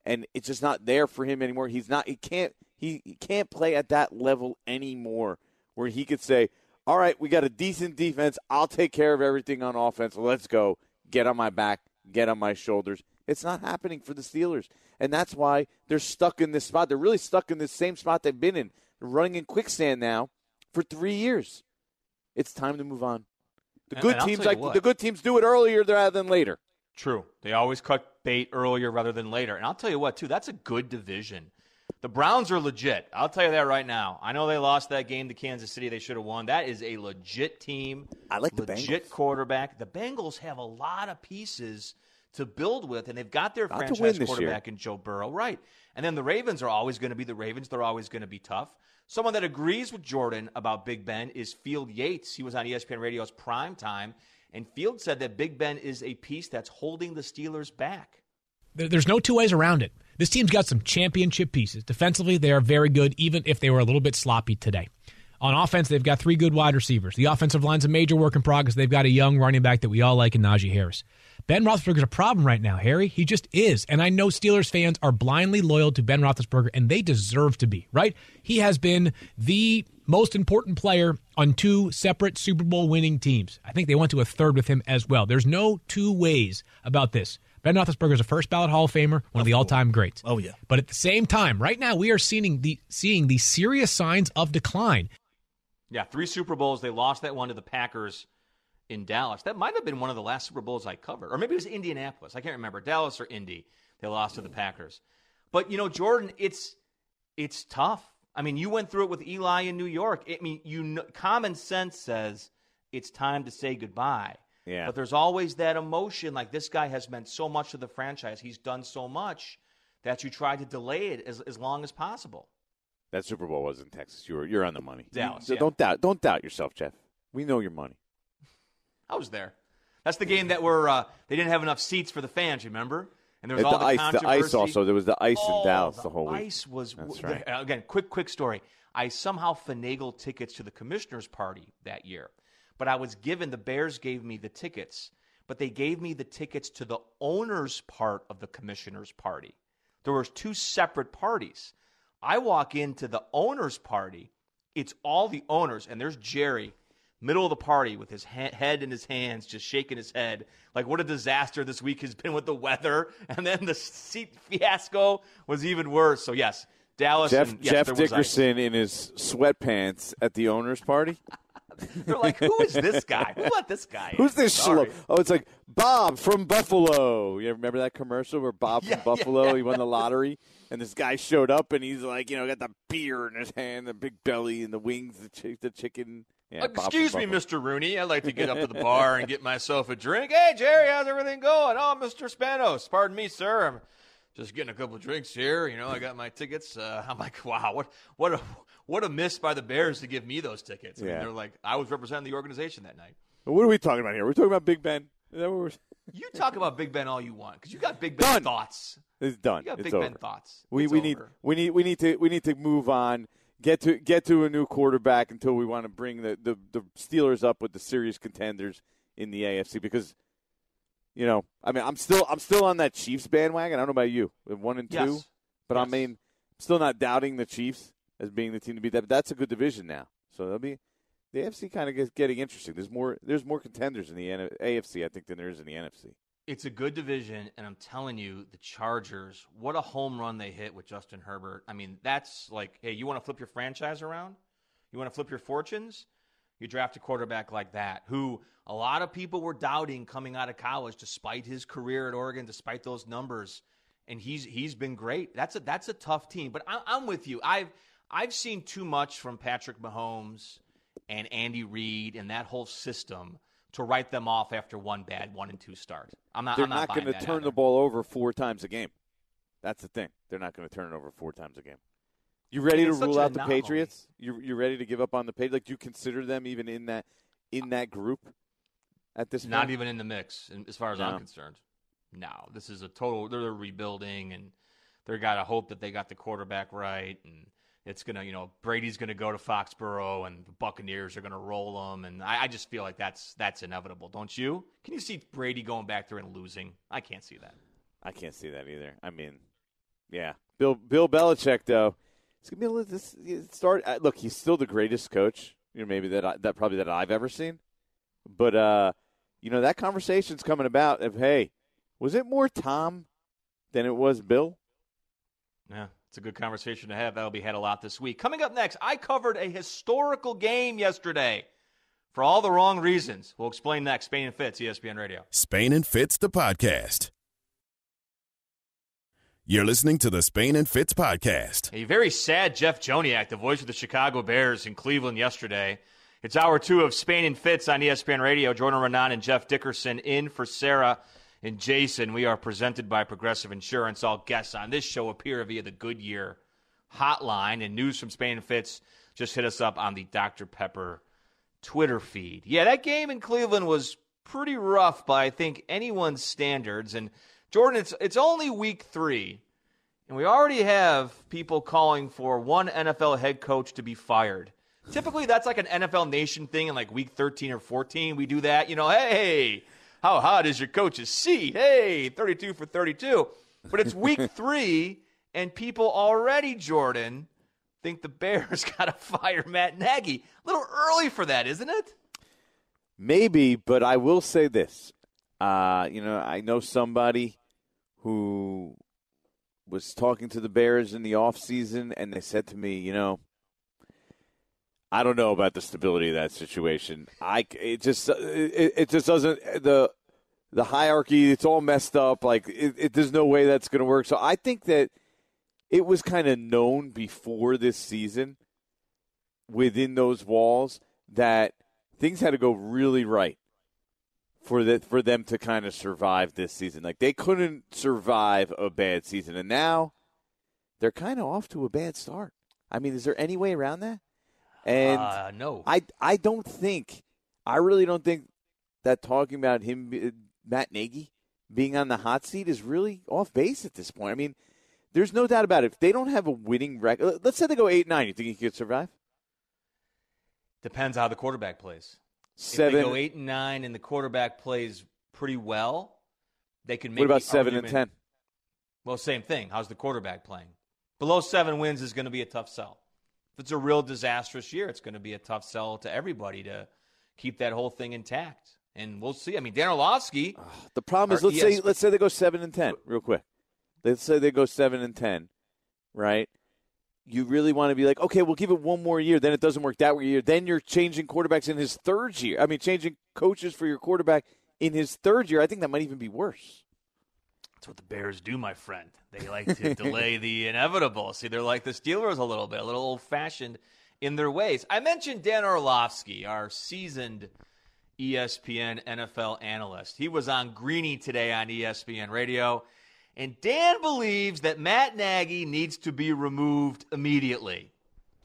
and it's just not there for him anymore. He's not. He can't. He, he can't play at that level anymore, where he could say, "All right, we got a decent defense. I'll take care of everything on offense. Let's go. Get on my back. Get on my shoulders." It's not happening for the Steelers, and that's why they're stuck in this spot. They're really stuck in this same spot they've been in. They're running in quicksand now for three years. It's time to move on. The good and I'll teams like what. the good teams do it earlier rather than later. True. They always cut bait earlier rather than later. And I'll tell you what, too, that's a good division. The Browns are legit. I'll tell you that right now. I know they lost that game to Kansas City. They should have won. That is a legit team. I like the legit quarterback. The Bengals have a lot of pieces to build with, and they've got their Not franchise quarterback in Joe Burrow. Right. And then the Ravens are always going to be the Ravens. They're always going to be tough. Someone that agrees with Jordan about Big Ben is Field Yates. He was on ESPN Radio's prime time, and Field said that Big Ben is a piece that's holding the Steelers back. There's no two ways around it. This team's got some championship pieces. Defensively, they are very good, even if they were a little bit sloppy today. On offense, they've got three good wide receivers. The offensive line's a major work in progress. They've got a young running back that we all like in Najee Harris. Ben Roethlisberger's a problem right now, Harry. He just is. And I know Steelers fans are blindly loyal to Ben Roethlisberger, and they deserve to be, right? He has been the most important player on two separate Super Bowl winning teams. I think they went to a third with him as well. There's no two ways about this. Ben Roethlisberger is a first ballot Hall of Famer, one of the all time greats. Oh, yeah. But at the same time, right now we are seeing the seeing the serious signs of decline. Yeah, three Super Bowls. They lost that one to the Packers in Dallas. That might have been one of the last Super Bowls I covered. Or maybe it was Indianapolis. I can't remember. Dallas or Indy. They lost to the Packers. But, you know, Jordan, it's it's tough. I mean, you went through it with Eli in New York. I mean, you know, common sense says it's time to say goodbye. Yeah. But there's always that emotion like this guy has meant so much to the franchise. He's done so much that you try to delay it as, as long as possible. That Super Bowl was in Texas. You were you're on the money. Dallas, You- yeah. Don't doubt. Don't doubt yourself, Jeff. We know your money. I was there. That's the game that were uh, they didn't have enough seats for the fans. You remember? And there was all the the, ice. The ice also. There was the ice Oh, in Dallas the, the whole week. Ice was That's right. again. Quick, quick story. I somehow finagled tickets to the commissioners' party that year, but I was given the Bears gave me the tickets, but they gave me the tickets to the owners' part of the commissioners' party. There was two separate parties. I walk into the owners' party. It's all the owners, and there's Jerry, middle of the party, with his ha- head in his hands, just shaking his head. Like, what a disaster this week has been with the weather. (laughs) And then the seat fiasco was even worse. So, yes, Dallas. Jeff, and, yes, Jeff there was ice. Dickerson in his sweatpants at the owners' party. (laughs) They're like, who is this guy? Who let this guy? in? Who's this. Oh, it's like Bob from Buffalo. You remember that commercial where Bob (laughs) Yeah, from Buffalo he won the lottery, and this guy showed up and he's like, you know, got the beer in his hand, the big belly, and the wings, the, chi- the chicken. Yeah, Excuse me, Mr. Rooney. I'd like to get up to the (laughs) bar and get myself a drink. Hey, Jerry, how's everything going? Oh, Mr. Spanos. Pardon me, sir. I'm just getting a couple of drinks here. You know, I got my tickets. Uh, I'm like, wow, what, what a, what a miss by the Bears to give me those tickets. I mean, Yeah. they're like, I was representing the organization that night. What are we talking about here? We're talking about Big Ben. Is that what we're? (laughs) You talk about Big Ben all you want because you got Big Ben Done. thoughts. It's done. You got it's Big over. Ben thoughts. We It's we need over. we need we need to we need to move on. Get to get to a new quarterback until we want to bring the, the, the Steelers up with the serious contenders in the AFC because you know I mean I'm still I'm still on that Chiefs bandwagon. I don't know about you, one and two, Yes. but I Yes. mean I'm still not doubting the Chiefs as being the team to beat. That but that's a good division now. So that'll be the AFC kind of gets getting interesting. There's more there's more contenders in the AFC I think than there is in the NFC. It's a good division, and I'm telling you, the Chargers, what a home run they hit with Justin Herbert. I mean, that's like, hey, you want to flip your franchise around? You want to flip your fortunes? You draft a quarterback like that, who a lot of people were doubting coming out of college, despite his career at Oregon, despite those numbers, and he's he's been great. That's a that's a tough team, but I, I'm with you. I've I've seen too much from Patrick Mahomes and Andy Reid and that whole system to write them off after one bad one and two start. I'm not. They're I'm not, not going to turn either. the ball over four times a game. That's the thing. They're not going to turn it over four times a game. You ready to It's rule out the anomaly. Patriots? You you ready to give up on the Patriots? Like, do you consider them even in that in uh, that group at this Not point? even in the mix, as far as No. I'm concerned. No, this is a total. They're rebuilding, and they're got to hope that they got the quarterback right, and it's gonna, you know, Brady's gonna go to Foxborough, and the Buccaneers are gonna roll them, and I, I just feel like that's that's inevitable, don't you? Can you see Brady going back there and losing? I can't see that. I can't see that either. I mean, yeah, Bill Bill Belichick though. It's gonna be a little this start. uh, Look, he's still the greatest coach. You know, maybe that I, that probably that I've ever seen. But uh, you know, that conversation's coming about of hey, was it more Tom than it was Bill? Yeah, it's a good conversation to have. That'll be had a lot this week. Coming up next, I covered a historical game yesterday for all the wrong reasons. We'll explain next. Spain and Fitz, ESPN Radio. Spain and Fitz, the podcast. You're listening to the Spain and Fitz podcast. A very sad Jeff Joniak, the voice of the Chicago Bears in Cleveland yesterday. It's hour two of Spain and Fitz on ESPN Radio. Jordan Raanan and Jeff Dickerson in for Sarah and Jason. We are presented by Progressive Insurance. All guests on this show appear via the Goodyear hotline. And news from Spain and Fitz just hit us up on the Dr. Pepper Twitter feed. Yeah, that game in Cleveland was pretty rough by I think anyone's standards. And Jordan, it's it's only week three, and we already have people calling for one NFL head coach to be fired. Typically, that's like an NFL Nation thing in like week 13 or 14. We do that, you know, hey, how hot is your coach's seat? Hey, 32 for 32. But it's week (laughs) three, and people already, Jordan, think the Bears (laughs) got to fire Matt Nagy. A little early for that, isn't it? Maybe, but I will say this. Uh, you know, I know somebody who was talking to the Bears in the off season, and they said to me, you know, I don't know about the stability of that situation. I it just uh, it, it just doesn't the the hierarchy. It's all messed up. Like it, it, there's no way that's going to work. So I think that it was kind of known before this season within those walls that things had to go really right for the, for them to kind of survive this season. Like they couldn't survive a bad season, and now they're kind of off to a bad start. I mean, is there any way around that? And uh, no. I I don't think I really don't think that talking about him Matt Nagy being on the hot seat is really off base at this point. I mean, there's no doubt about it. If they don't have a winning record, let's say they go eight nine, you think he could survive? Depends how the quarterback plays. Seven. If they go eight and nine and the quarterback plays pretty well, they can make what about seven argument- and ten? Well, same thing. How's the quarterback playing? Below seven wins is going to be a tough sell. If it's a real disastrous year, it's going to be a tough sell to everybody to keep that whole thing intact. And we'll see. I mean, Dan Orlovsky. Uh, the problem is, let's say let's say they go seven and ten, real quick. Let's say they go seven and ten, right? You really want to be like, okay, we'll give it one more year. Then it doesn't work that year. Then you're changing quarterbacks in his third year. I mean, changing coaches for your quarterback in his third year. I think that might even be worse. What the Bears do, my friend. They like to delay the inevitable. See, they're like the Steelers a little bit, a little old fashioned in their ways. I mentioned Dan Orlovsky, our seasoned ESPN NFL analyst. He was on Greeny today on ESPN Radio, and Dan believes that Matt Nagy needs to be removed immediately.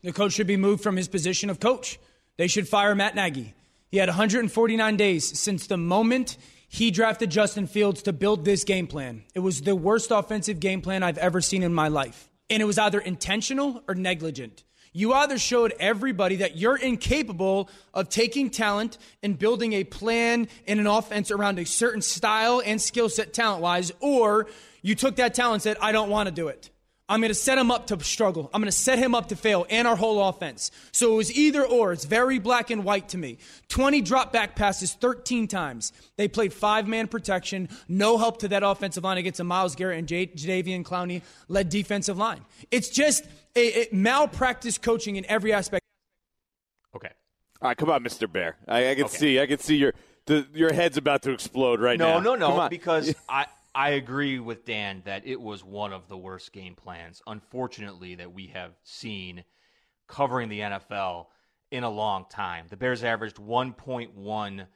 The coach should be moved from his position of coach. They should fire Matt Nagy. He had 149 days since the moment he drafted Justin Fields to build this game plan. It was the worst offensive game plan I've ever seen in my life. And it was either intentional or negligent. You either showed everybody that you're incapable of taking talent and building a plan and an offense around a certain style and skill set talent wise, or you took that talent and said, I don't want to do it. I'm going to set him up to struggle. I'm going to set him up to fail and our whole offense. So it was either or. It's very black and white to me. 20 drop back passes 13 times. They played five man protection, no help to that offensive line against a Myles Garrett and J- Jadeveon Clowney led defensive line. It's just a, a malpractice coaching in every aspect. Okay. All right, come on, Mr. Bear. I, I can okay. see. I can see your the, your head's about to explode right no, now. No, no, no. Because (laughs) I I agree with Dan that it was one of the worst game plans, unfortunately, that we have seen covering the NFL in a long time. The Bears averaged 1.1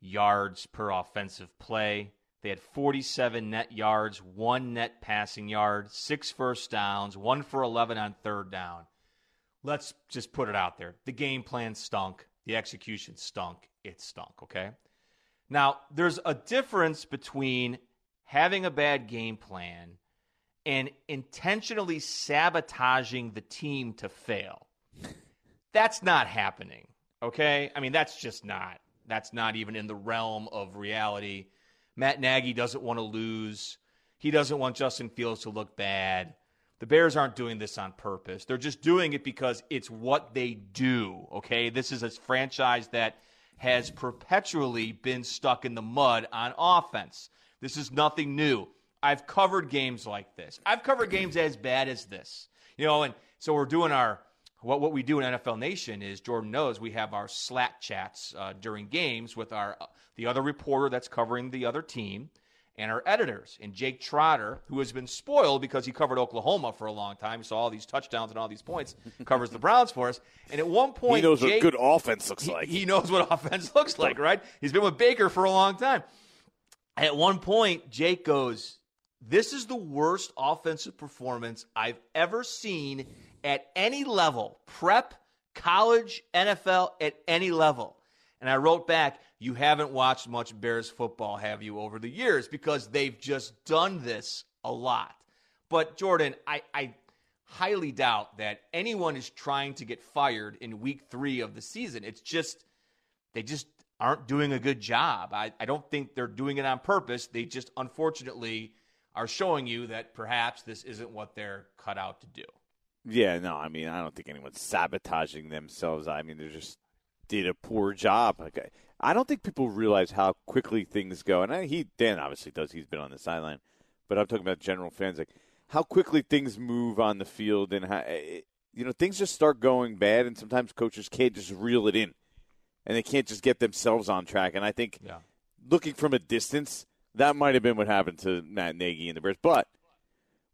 yards per offensive play. They had 47 net yards, one net passing yard, six first downs, one for 11 on third down. Let's just put it out there. The game plan stunk. The execution stunk. It stunk, okay? Now, there's a difference between having a bad game plan and intentionally sabotaging the team to fail. That's not happening. Okay? I mean, that's just not. That's not even in the realm of reality. Matt Nagy doesn't want to lose. He doesn't want Justin Fields to look bad. The Bears aren't doing this on purpose. They're just doing it because it's what they do. Okay? This is a franchise that has perpetually been stuck in the mud on offense. This is nothing new. I've covered games like this. I've covered games as bad as this. You know, and so we're doing our what what we do in NFL Nation is Jordan knows we have our Slack chats uh, during games with our uh, the other reporter that's covering the other team and our editors. And Jake Trotter, who has been spoiled because he covered Oklahoma for a long time, saw all these touchdowns and all these points, covers the Browns for us. And at one point, he knows Jake, what good offense looks he, like. He knows what (laughs) offense looks like, right? He's been with Baker for a long time. At one point, Jake goes, This is the worst offensive performance I've ever seen at any level prep, college, NFL, at any level. And I wrote back, You haven't watched much Bears football, have you, over the years? Because they've just done this a lot. But, Jordan, I, I highly doubt that anyone is trying to get fired in week three of the season. It's just, they just aren't doing a good job. I, I don't think they're doing it on purpose. They just unfortunately are showing you that perhaps this isn't what they're cut out to do. Yeah, no, I mean, I don't think anyone's sabotaging themselves. I mean, they just did a poor job. Like, I don't think people realize how quickly things go. And I, he, Dan, obviously does. He's been on the sideline, but I'm talking about general fans. Like how quickly things move on the field, and how eh, you know things just start going bad, and sometimes coaches can't just reel it in and they can't just get themselves on track. And I think yeah. looking from a distance, that might have been what happened to Matt Nagy and the Bears. But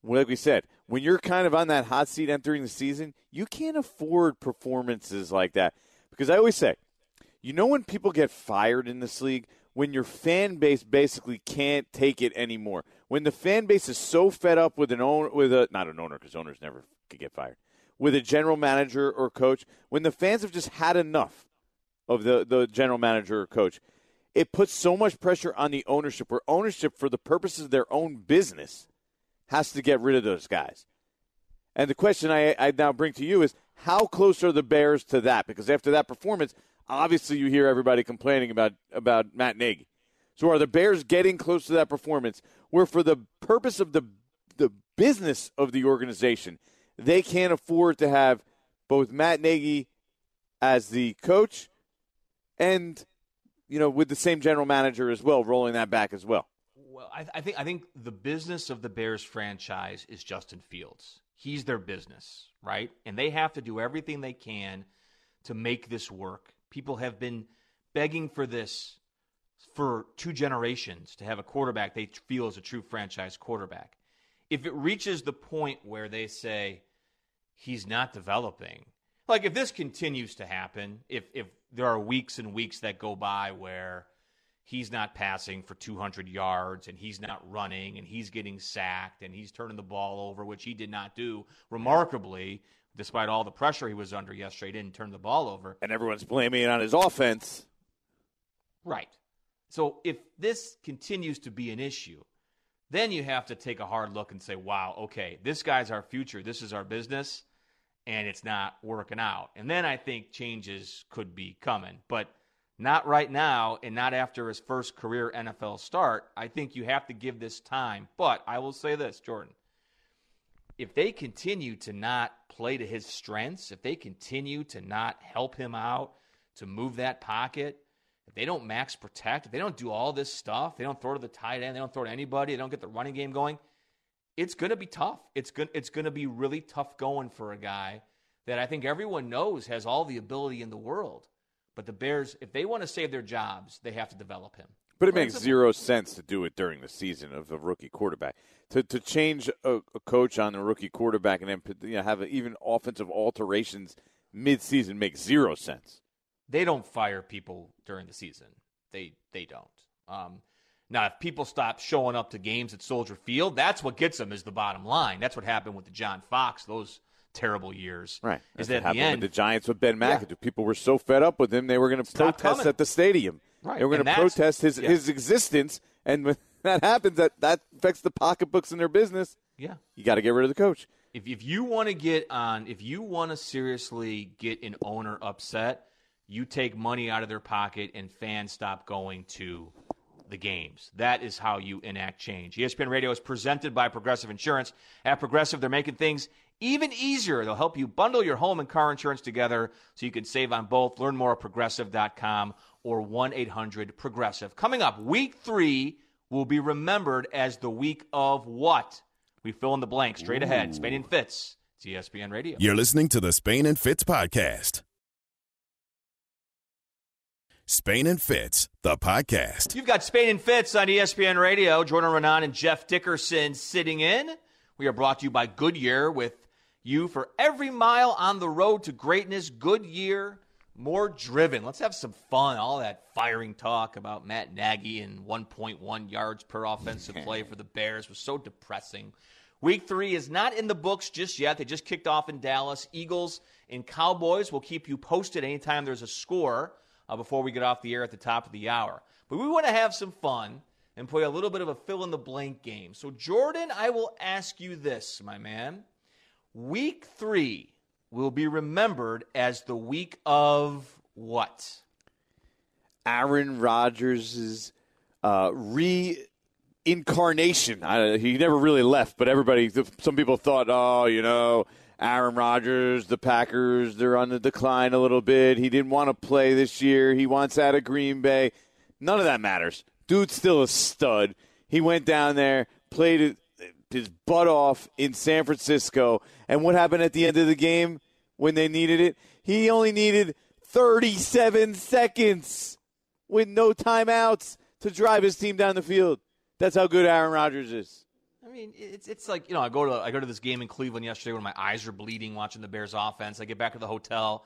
like we said, when you're kind of on that hot seat entering the season, you can't afford performances like that. Because I always say, you know, when people get fired in this league, when your fan base basically can't take it anymore, when the fan base is so fed up with an owner, with a not an owner because owners never could get fired, with a general manager or coach, when the fans have just had enough of the, the general manager or coach. It puts so much pressure on the ownership, where ownership, for the purposes of their own business, has to get rid of those guys. And the question I, I now bring to you is how close are the Bears to that? Because after that performance, obviously you hear everybody complaining about, about Matt Nagy. So are the Bears getting close to that performance where, for the purpose of the, the business of the organization, they can't afford to have both Matt Nagy as the coach and you know with the same general manager as well, rolling that back as well. Well, I, I think I think the business of the Bears franchise is Justin Fields. He's their business, right? And they have to do everything they can to make this work. People have been begging for this for two generations to have a quarterback they feel is a true franchise quarterback. If it reaches the point where they say he's not developing, like if this continues to happen, if if there are weeks and weeks that go by where he's not passing for 200 yards and he's not running and he's getting sacked and he's turning the ball over, which he did not do remarkably, despite all the pressure he was under yesterday. He didn't turn the ball over. And everyone's blaming it on his offense. Right. So if this continues to be an issue, then you have to take a hard look and say, wow, okay, this guy's our future. This is our business, and it's not working out. And then I think changes could be coming. But not right now and not after his first career NFL start. I think you have to give this time. But I will say this, Jordan. If they continue to not play to his strengths, if they continue to not help him out to move that pocket, if they don't max protect, if they don't do all this stuff, they don't throw to the tight end, they don't throw to anybody, they don't get the running game going, it's going to be tough. It's going it's going to be really tough going for a guy that I think everyone knows has all the ability in the world. But the Bears, if they want to save their jobs, they have to develop him. But it makes zero sense to do it during the season of a rookie quarterback. To to change a, a coach on a rookie quarterback and then you know, have even offensive alterations mid-season makes zero sense. They don't fire people during the season. They they don't. Um, now, if people stop showing up to games at Soldier Field, that's what gets them. Is the bottom line. That's what happened with the John Fox. Those terrible years. Right. Is That's that at the end with the Giants with Ben McAdoo? Yeah. People were so fed up with him they were going to protest coming. at the stadium. Right. They were going to protest his yeah. his existence, and when (laughs) that happens, that that affects the pocketbooks in their business. Yeah. You got to get rid of the coach. If if you want to get on, if you want to seriously get an owner upset, you take money out of their pocket and fans stop going to the games. That is how you enact change. ESPN Radio is presented by Progressive Insurance. At Progressive, they're making things even easier. They'll help you bundle your home and car insurance together so you can save on both. Learn more at progressive.com or 1 800 Progressive. Coming up, week three will be remembered as the week of what? We fill in the blank straight ahead. Spain and Fitz. It's ESPN Radio. You're listening to the Spain and Fitz podcast. Spain and Fitz, the podcast. You've got Spain and Fitz on ESPN Radio. Jordan Raanan and Jeff Dickerson sitting in. We are brought to you by Goodyear with you for every mile on the road to greatness. Goodyear, more driven. Let's have some fun. All that firing talk about Matt Nagy and 1.1 yards per offensive play for the Bears was so depressing. Week three is not in the books just yet. They just kicked off in Dallas. Eagles and Cowboys will keep you posted anytime there's a score uh, before we get off the air at the top of the hour. But we want to have some fun and play a little bit of a fill in the blank game. So, Jordan, I will ask you this, my man. Week three will be remembered as the week of what? Aaron Rodgers' uh, reincarnation. I, he never really left, but everybody, some people thought, oh, you know, Aaron Rodgers, the Packers, they're on the decline a little bit. He didn't want to play this year. He wants out of Green Bay. None of that matters. Dude's still a stud. He went down there, played his butt off in San Francisco. And what happened at the end of the game when they needed it? He only needed 37 seconds with no timeouts to drive his team down the field. That's how good Aaron Rodgers is. I mean, it's it's like you know, I go to I go to this game in Cleveland yesterday when my eyes are bleeding watching the Bears offense. I get back to the hotel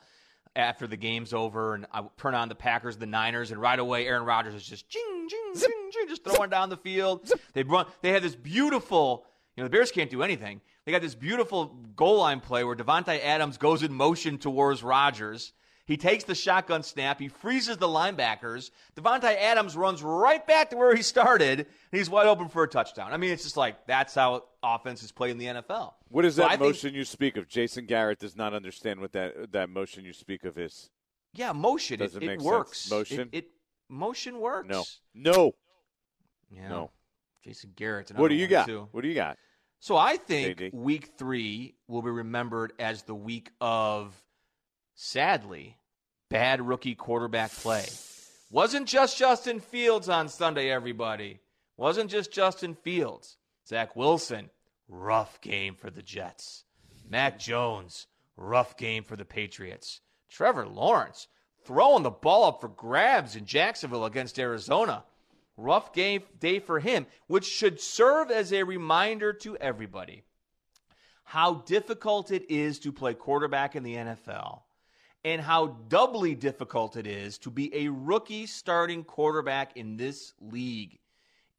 after the game's over, and I turn on the Packers, the Niners, and right away Aaron Rodgers is just ching, ching, ching, ching, just throwing down the field. They run. They have this beautiful. You know, the Bears can't do anything. They got this beautiful goal line play where Davante Adams goes in motion towards Rodgers. He takes the shotgun snap. He freezes the linebackers. Davante Adams runs right back to where he started, he's wide open for a touchdown. I mean, it's just like that's how offense is played in the NFL. What is So that think- motion you speak of? Jason Garrett does not understand what that that motion you speak of is. Yeah, motion. Doesn't it, it make sense. works. Motion? It, it motion works. No, no. Yeah. No. Jason Garrett. What do you got? Too. What do you got? So I think JD. week three will be remembered as the week of, sadly, bad rookie quarterback play. Wasn't just Justin Fields on Sunday, everybody. Wasn't just Justin Fields. Zach Wilson, rough game for the Jets. Mac Jones, rough game for the Patriots. Trevor Lawrence, throwing the ball up for grabs in Jacksonville against Arizona. Rough game day for him, which should serve as a reminder to everybody how difficult it is to play quarterback in the NFL and how doubly difficult it is to be a rookie starting quarterback in this league.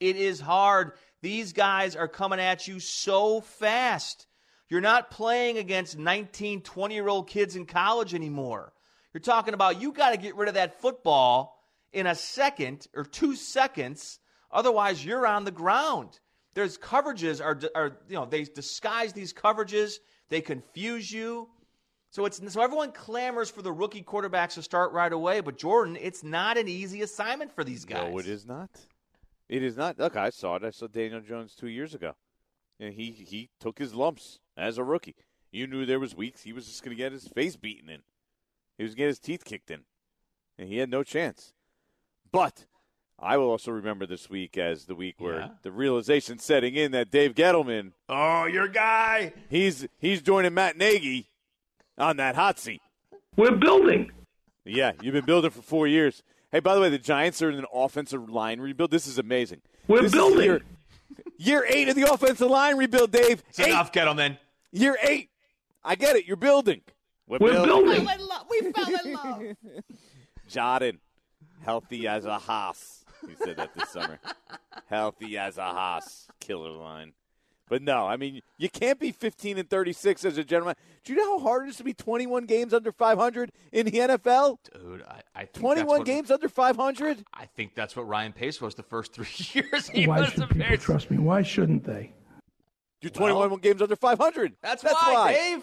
It is hard. These guys are coming at you so fast. You're not playing against 19, 20 year old kids in college anymore. You're talking about you got to get rid of that football in a second or two seconds. Otherwise, you're on the ground. There's coverages are, are you know they disguise these coverages. They confuse you. So it's so everyone clamors for the rookie quarterbacks to start right away. But Jordan, it's not an easy assignment for these guys. No, it is not. It is not. Look, I saw it. I saw Daniel Jones two years ago, and he he took his lumps as a rookie. You knew there was weeks he was just going to get his face beaten in. He was going to get his teeth kicked in, and he had no chance. But I will also remember this week as the week where Yeah. the realization setting in that Dave Gettleman, Oh, your guy. he's he's joining Matt Nagy on that hot seat. We're building. Yeah, you've been building for four years. Hey, by the way, the Giants are in an offensive line rebuild. This is amazing. We're This building. year, year eight of the offensive line rebuild, Dave. It's Eight. enough, Gettleman. Year eight. I get it. You're building. We're building. We fell in love. (laughs) Jordan, healthy as a hoss. He said that this summer. Healthy as a hoss. Killer line. But no, I mean, you can't be 15 and 36 as a gentleman. Do you know how hard it is to be 21 games under 500 in the NFL? Dude, I, I think 21 that's what- games under 500? I think that's what Ryan Pace was the first three (laughs) years he Why was should people Bears. trust me? Why shouldn't they? You're 21 games under 500. That's, That's why, why. Dave.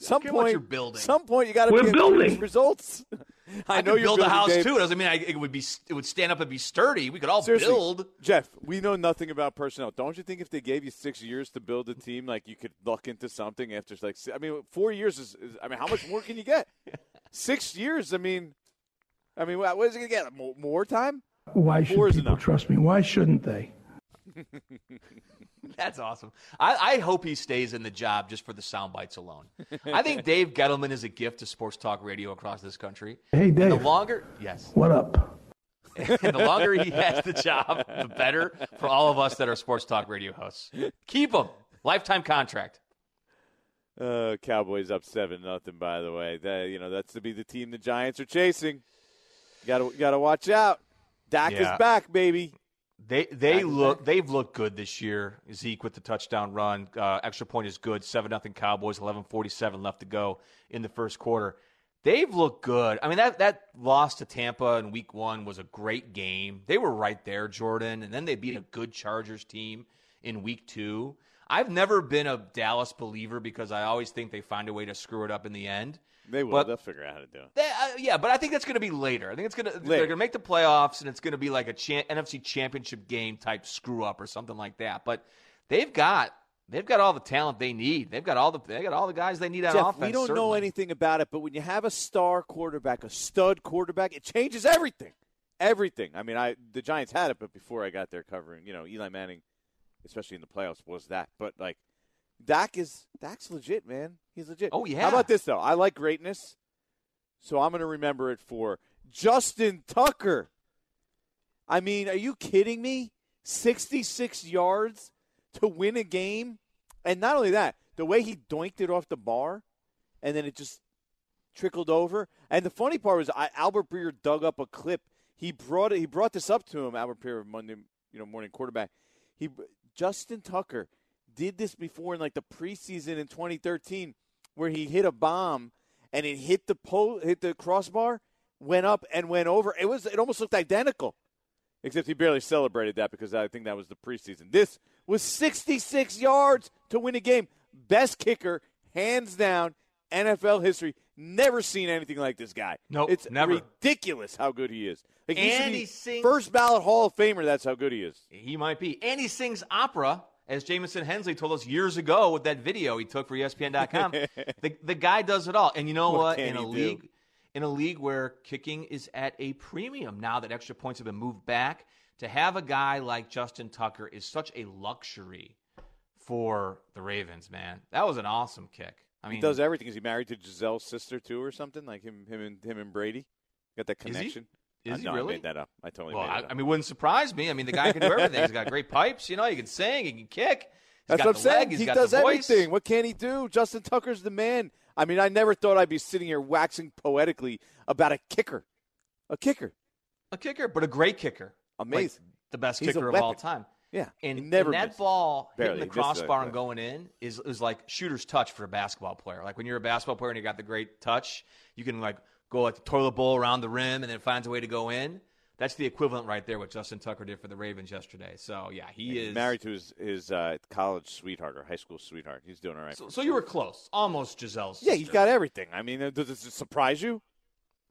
Some point, you're building. Some point, you got to be building. results. (laughs) (laughs) I, I, know could you're build a house Dave. too. It doesn't mean I, it would be it would stand up and be sturdy. We could all Seriously, build. Jeff, we know nothing about personnel. Don't you think if they gave you six years to build a team, like you could luck into something after like I mean, four years is, is I mean, how much more can you get? (laughs) six years. I mean, I mean, what what is it going to get? More, more time? Why should Four is people trust me? Why shouldn't they? (laughs) (laughs) That's awesome. I, I hope he stays in the job just for the sound bites alone. I think (laughs) Dave Gettleman is a gift to sports talk radio across this country. Hey, And the longer, yes, What up? (laughs) and the longer he has the job, the better for all of us that are sports talk radio hosts. Keep him. Lifetime contract. Uh, Cowboys up seven nothing. By the way, that you know that's to be the team the Giants are chasing. Got to got to watch out. Dak Yeah. is back, baby. They they look they've looked good this year. Zeke with the touchdown run, uh, extra point is good. Seven nothing Cowboys. Eleven forty seven left to go in the first quarter. They've looked good. I mean that that loss to Tampa in Week One was a great game. They were right there, Jordan, and then they beat a good Chargers team in Week Two. I've never been a Dallas believer because I always think they find a way to screw it up in the end. They will. But- They'll figure out how to do it. They, uh, yeah, but I think that's going to be later. I think it's going to they're going to make the playoffs, and it's going to be like a cha- NFC Championship game type screw up or something like that. But they've got they've got all the talent they need. They've got all the they got all the guys they need on Jeff, offense. we don't know anything about it, but when you have a star quarterback, a stud quarterback, it changes everything. Everything. I mean, I the Giants had it, but before I got there covering, you know, Eli Manning, especially in the playoffs, was that. But like, Dak is Dak's legit, man. He's legit. Oh, yeah. How about this though? I like greatness, so I'm going to remember it for Justin Tucker. I mean, are you kidding me? 66 yards to win a game, and not only that, the way he doinked it off the bar, and then it just trickled over. And the funny part was, I, Albert Breer dug up a clip. He brought it. He brought this up to him. Albert Breer, Monday, you know, morning quarterback. He Justin Tucker did this before in like the preseason in 2013, where he hit a bomb and it hit the pole, hit the crossbar, went up and went over. It was. It almost looked identical. Except he barely celebrated that because I think that was the preseason. This was 66 yards to win a game. Best kicker, hands down, NFL history. Never seen anything like this guy. Nope, it's never. ridiculous how good he is. Like, he And he sings- first ballot Hall of Famer. That's how good he is. He might be, and he sings opera as Jamison Hensley told us years ago with that video he took for ESPN.com. (laughs) the, the guy does it all. And you know What what? In a do? league in a league where kicking is at a premium now that extra points have been moved back, to have a guy like Justin Tucker is such a luxury for the Ravens, man. That was an awesome kick. I mean, he does everything. Is he married to Gisele's sister too, or something like him? Him and him and Brady got that connection. Is Uh, he no, really? I made that up. I totally Well, made I, it up. I mean, it wouldn't surprise me. I mean, the guy can do everything. He's got great pipes, you know. He can sing, he can kick. He's That's got what I'm the leg, saying. he's He got does the voice. everything. What can he do? Justin Tucker's the man. I mean, I never thought I'd be sitting here waxing poetically about a kicker. A kicker. A kicker, but a great kicker. Like, Amazing. the best He's kicker of all time. Yeah. And, never and that misses. ball Barely. hitting the He misses it, crossbar and going in is is like shooter's touch for a basketball player. Like when you're a basketball player and you got the great touch, you can like go like the toilet bowl around the rim and then finds a way to go in. That's the equivalent right there what Justin Tucker did for the Ravens yesterday. So yeah, he He's is married to his his uh, college sweetheart or high school sweetheart. He's doing all right. So, so you were close, almost Gisele's. yeah, he's got everything. I mean, does it surprise you?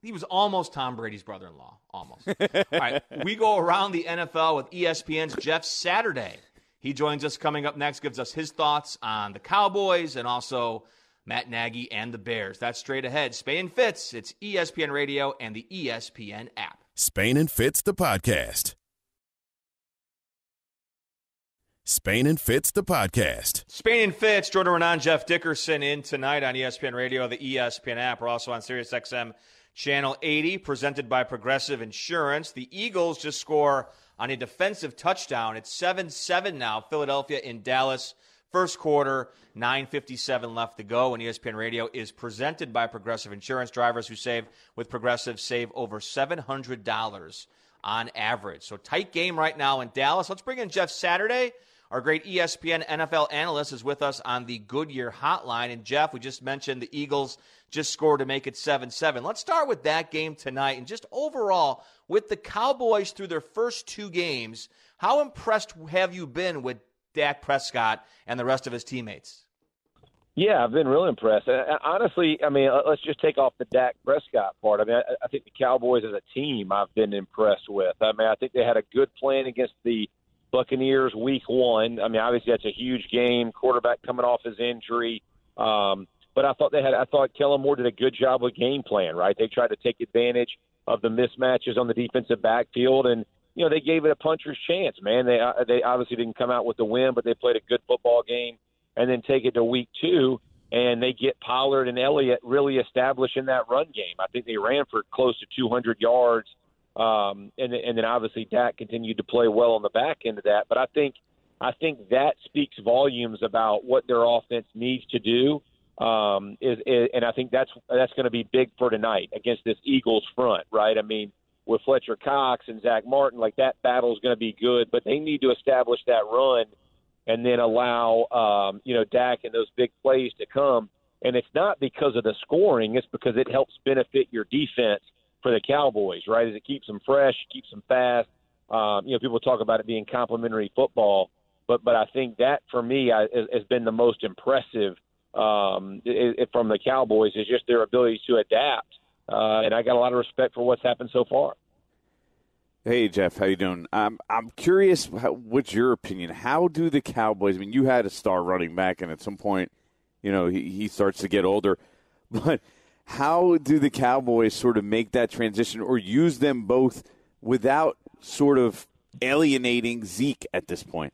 He was almost Tom Brady's brother-in-law. Almost. (laughs) All right, we go around the NFL with ESPN's Jeff Saturday. He joins us coming up next, gives us his thoughts on the Cowboys and also Matt Nagy and the Bears. That's straight ahead. Spain Fitz. It's ESPN Radio and the ESPN app. Spain and Fitz, the podcast. Spain and Fitz, the podcast. Spain and Fitz, Jordan Raanan, Jeff Dickerson in tonight on ESPN Radio, the ESPN app. We're also on SiriusXM Channel 80, presented by Progressive Insurance. The Eagles just score on a defensive touchdown. It's 7 7 now. Philadelphia in Dallas. First quarter, 9.57 left to go. And ESPN Radio is presented by Progressive Insurance. Drivers who save with Progressive save over $700 on average. So tight game right now in Dallas. Let's bring in Jeff Saturday. Our great ESPN NFL analyst is with us on the Goodyear hotline. And Jeff, we just mentioned the Eagles just scored to make it 7 7. Let's start with that game tonight. And just overall, with the Cowboys through their first two games, how impressed have you been with Dak Prescott and the rest of his teammates? Yeah, I've been real impressed. Uh, honestly, I mean, let's just take off the Dak Prescott part. I mean, I, I think the Cowboys as a team, I've been impressed with. I mean, I think they had a good plan against the Buccaneers week one. I mean, obviously that's a huge game. Quarterback coming off his injury. Um, but I thought they had. I thought Kellen Moore did a good job with game plan. Right, they tried to take advantage of the mismatches on the defensive backfield, and you know they gave it a puncher's chance. Man, they uh, they obviously didn't come out with the win, but they played a good football game, and then take it to week two, and they get Pollard and Elliott really establishing that run game. I think they ran for close to 200 yards, um, and and then obviously Dak continued to play well on the back end of that. But I think I think that speaks volumes about what their offense needs to do. Um, is, is and I think that's that's going to be big for tonight against this Eagles front, right? I mean, with Fletcher Cox and Zach Martin, like that battle is going to be good, but they need to establish that run and then allow um, you know Dak and those big plays to come. And it's not because of the scoring; it's because it helps benefit your defense for the Cowboys, right? As it keeps them fresh, keeps them fast. Um, you know, people talk about it being complementary football, but but I think that for me I, has, been the most impressive um, it, it, from the Cowboys is just their ability to adapt. Uh, and I got a lot of respect for what's happened so far. Hey Jeff, how you doing? Um, I'm curious. How, what's your opinion? How do the Cowboys? I mean, you had a star running back, and at some point, you know, he, he starts to get older. (laughs) But how do the Cowboys sort of make that transition, or use them both without sort of alienating Zeke at this point?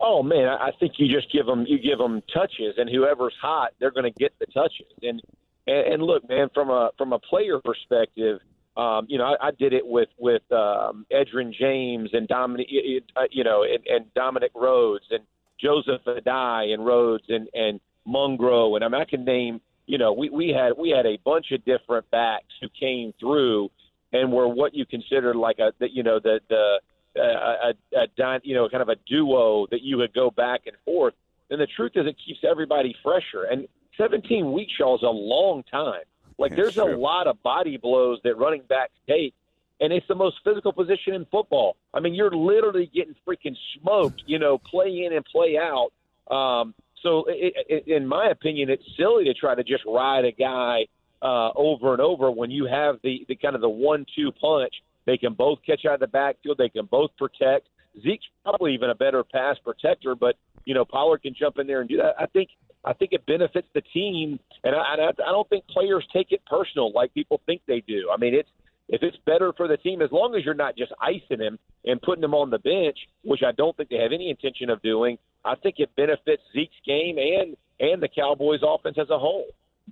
Oh man, I think you just give them you give them touches, and whoever's hot, they're going to get the touches. And, and and look, man, from a from a player perspective, um, you know, I, I did it with with um, Edgerrin James and Dominic, you know, and, and Dominic Rhodes and Joseph Addai and Rhodes and and Mungro, and I mean, I can name, you know, we we had we had a bunch of different backs who came through and were what you considered like a, you know, the the a, a, a you know kind of a duo that you would go back and forth. And the truth is, it keeps everybody fresher. And 17 weeks, y'all, is a long time. Like That's there's true. a lot of body blows that running backs take, and it's the most physical position in football. I mean, you're literally getting freaking smoked, you know, play in and play out. Um, so, it, it, in my opinion, it's silly to try to just ride a guy uh, over and over when you have the, the kind of the one-two punch. They can both catch out of the backfield. They can both protect. Zeke's probably even a better pass protector, but you know Pollard can jump in there and do that. I think I think it benefits the team, and I, I, I don't think players take it personal like people think they do. I mean, it's if it's better for the team, as long as you're not just icing him and putting him on the bench, which I don't think they have any intention of doing. I think it benefits Zeke's game and and the Cowboys' offense as a whole.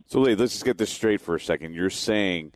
So, Lee, let's just get this straight for a second. You're saying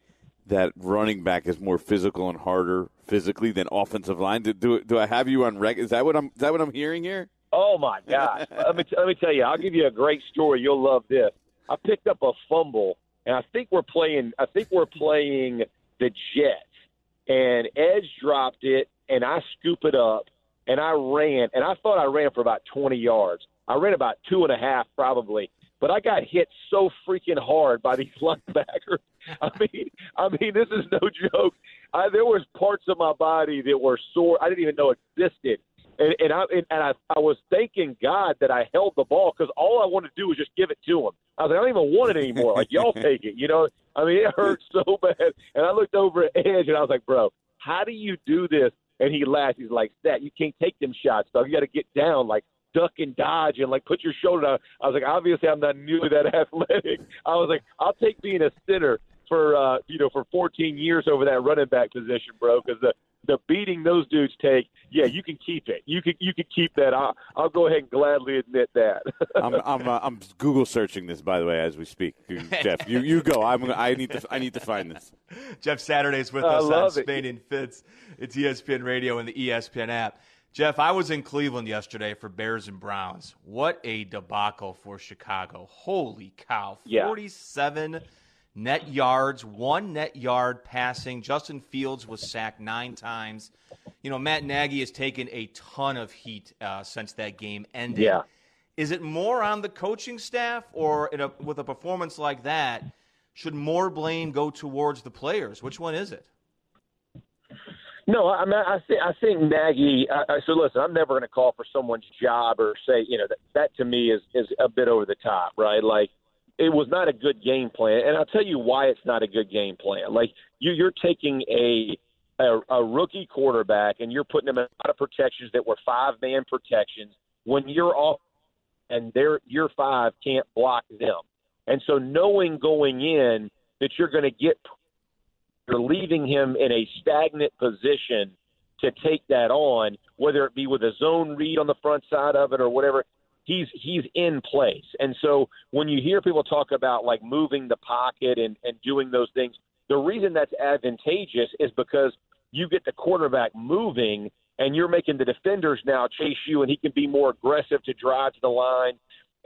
that running back is more physical and harder physically than offensive line. Do, do, do I have you on record? Is that what I'm? Is that what I'm hearing here? Oh my God! (laughs) let me let me tell you. I'll give you a great story. You'll love this. I picked up a fumble, and I think we're playing. I think we're playing the Jets, and Edge dropped it, and I scoop it up, and I ran, and I thought I ran for about 20 yards. I ran about two and a half probably, but I got hit so freaking hard by these (laughs) linebackers. I mean, I mean, this is no joke. I, there was parts of my body that were sore. I didn't even know existed. And, and I and I, I was thanking God that I held the ball because all I wanted to do was just give it to him. I was like, I don't even want it anymore. Like y'all (laughs) take it, you know. I mean, it hurt so bad. And I looked over at Edge and I was like, Bro, how do you do this? And he laughed. He's like, that you can't take them shots, dog. You got to get down, like duck and dodge and like put your shoulder down. I was like, obviously, I'm not nearly that (laughs) athletic. I was like, I'll take being a center for uh, you know for 14 years over that running back position, bro. Because the the beating those dudes take, yeah, you can keep it. You can you can keep that. I'll, I'll go ahead and gladly admit that. (laughs) I'm I'm, uh, I'm Google searching this by the way as we speak. Jeff, you, you go. I'm I need to I need to find this. (laughs) Jeff Saturday's with I us on love it. Spain and Fitz. It's ESPN Radio and the ESPN app. Jeff, I was in Cleveland yesterday for Bears and Browns. What a debacle for Chicago. Holy cow. Yeah. 47 net yards, one net yard passing. Justin Fields was sacked nine times. You know, Matt Nagy has taken a ton of heat uh, since that game ended. Yeah. Is it more on the coaching staff, or a, with a performance like that, should more blame go towards the players? Which one is it? No, I mean, I think I think Nagy. I, I, so listen, I'm never going to call for someone's job or say, you know, that, that to me is is a bit over the top, right? Like it was not a good game plan, and I'll tell you why it's not a good game plan. Like you, you're taking a a, a rookie quarterback and you're putting him in a lot of protections that were five man protections when you're off and their your five can't block them, and so knowing going in that you're going to get you're leaving him in a stagnant position to take that on, whether it be with a zone read on the front side of it or whatever. He's he's in place, and so when you hear people talk about like moving the pocket and and doing those things, the reason that's advantageous is because you get the quarterback moving, and you're making the defenders now chase you, and he can be more aggressive to drive to the line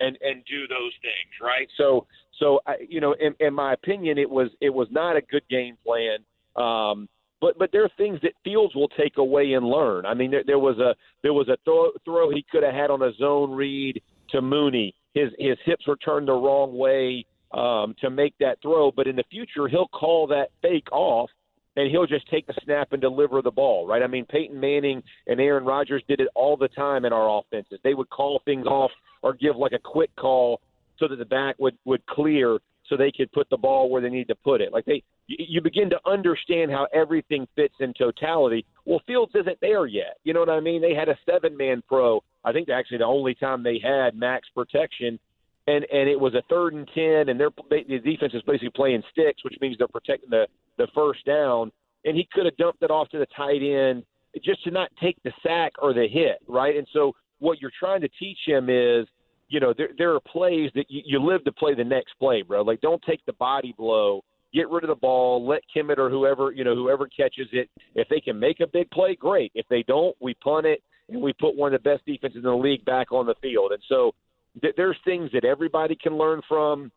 and and do those things, right? So so I, you know, in, in my opinion, it was it was not a good game plan. Um, but but there are things that Fields will take away and learn. I mean, there, there was a there was a throw, throw he could have had on a zone read to Mooney. His his hips were turned the wrong way um, to make that throw. But in the future, he'll call that fake off and he'll just take the snap and deliver the ball, right? I mean, Peyton Manning and Aaron Rodgers did it all the time in our offenses. They would call things off or give like a quick call so that the back would would clear so they could put the ball where they need to put it. Like they you begin to understand how everything fits in totality. Well, Fields isn't there yet. You know what I mean? They had a seven man pro. I think actually the only time they had max protection and and it was a third and ten, and their the defense is basically playing sticks, which means they're protecting the the first down. And he could have dumped it off to the tight end just to not take the sack or the hit, right? And so what you're trying to teach him is, you know, there there are plays that you, you live to play the next play, bro. Like don't take the body blow. Get rid of the ball. Let Kmet or whoever you know whoever catches it. If they can make a big play, great. If they don't, we punt it and we put one of the best defenses in the league back on the field. And so th- there's things that everybody can learn from.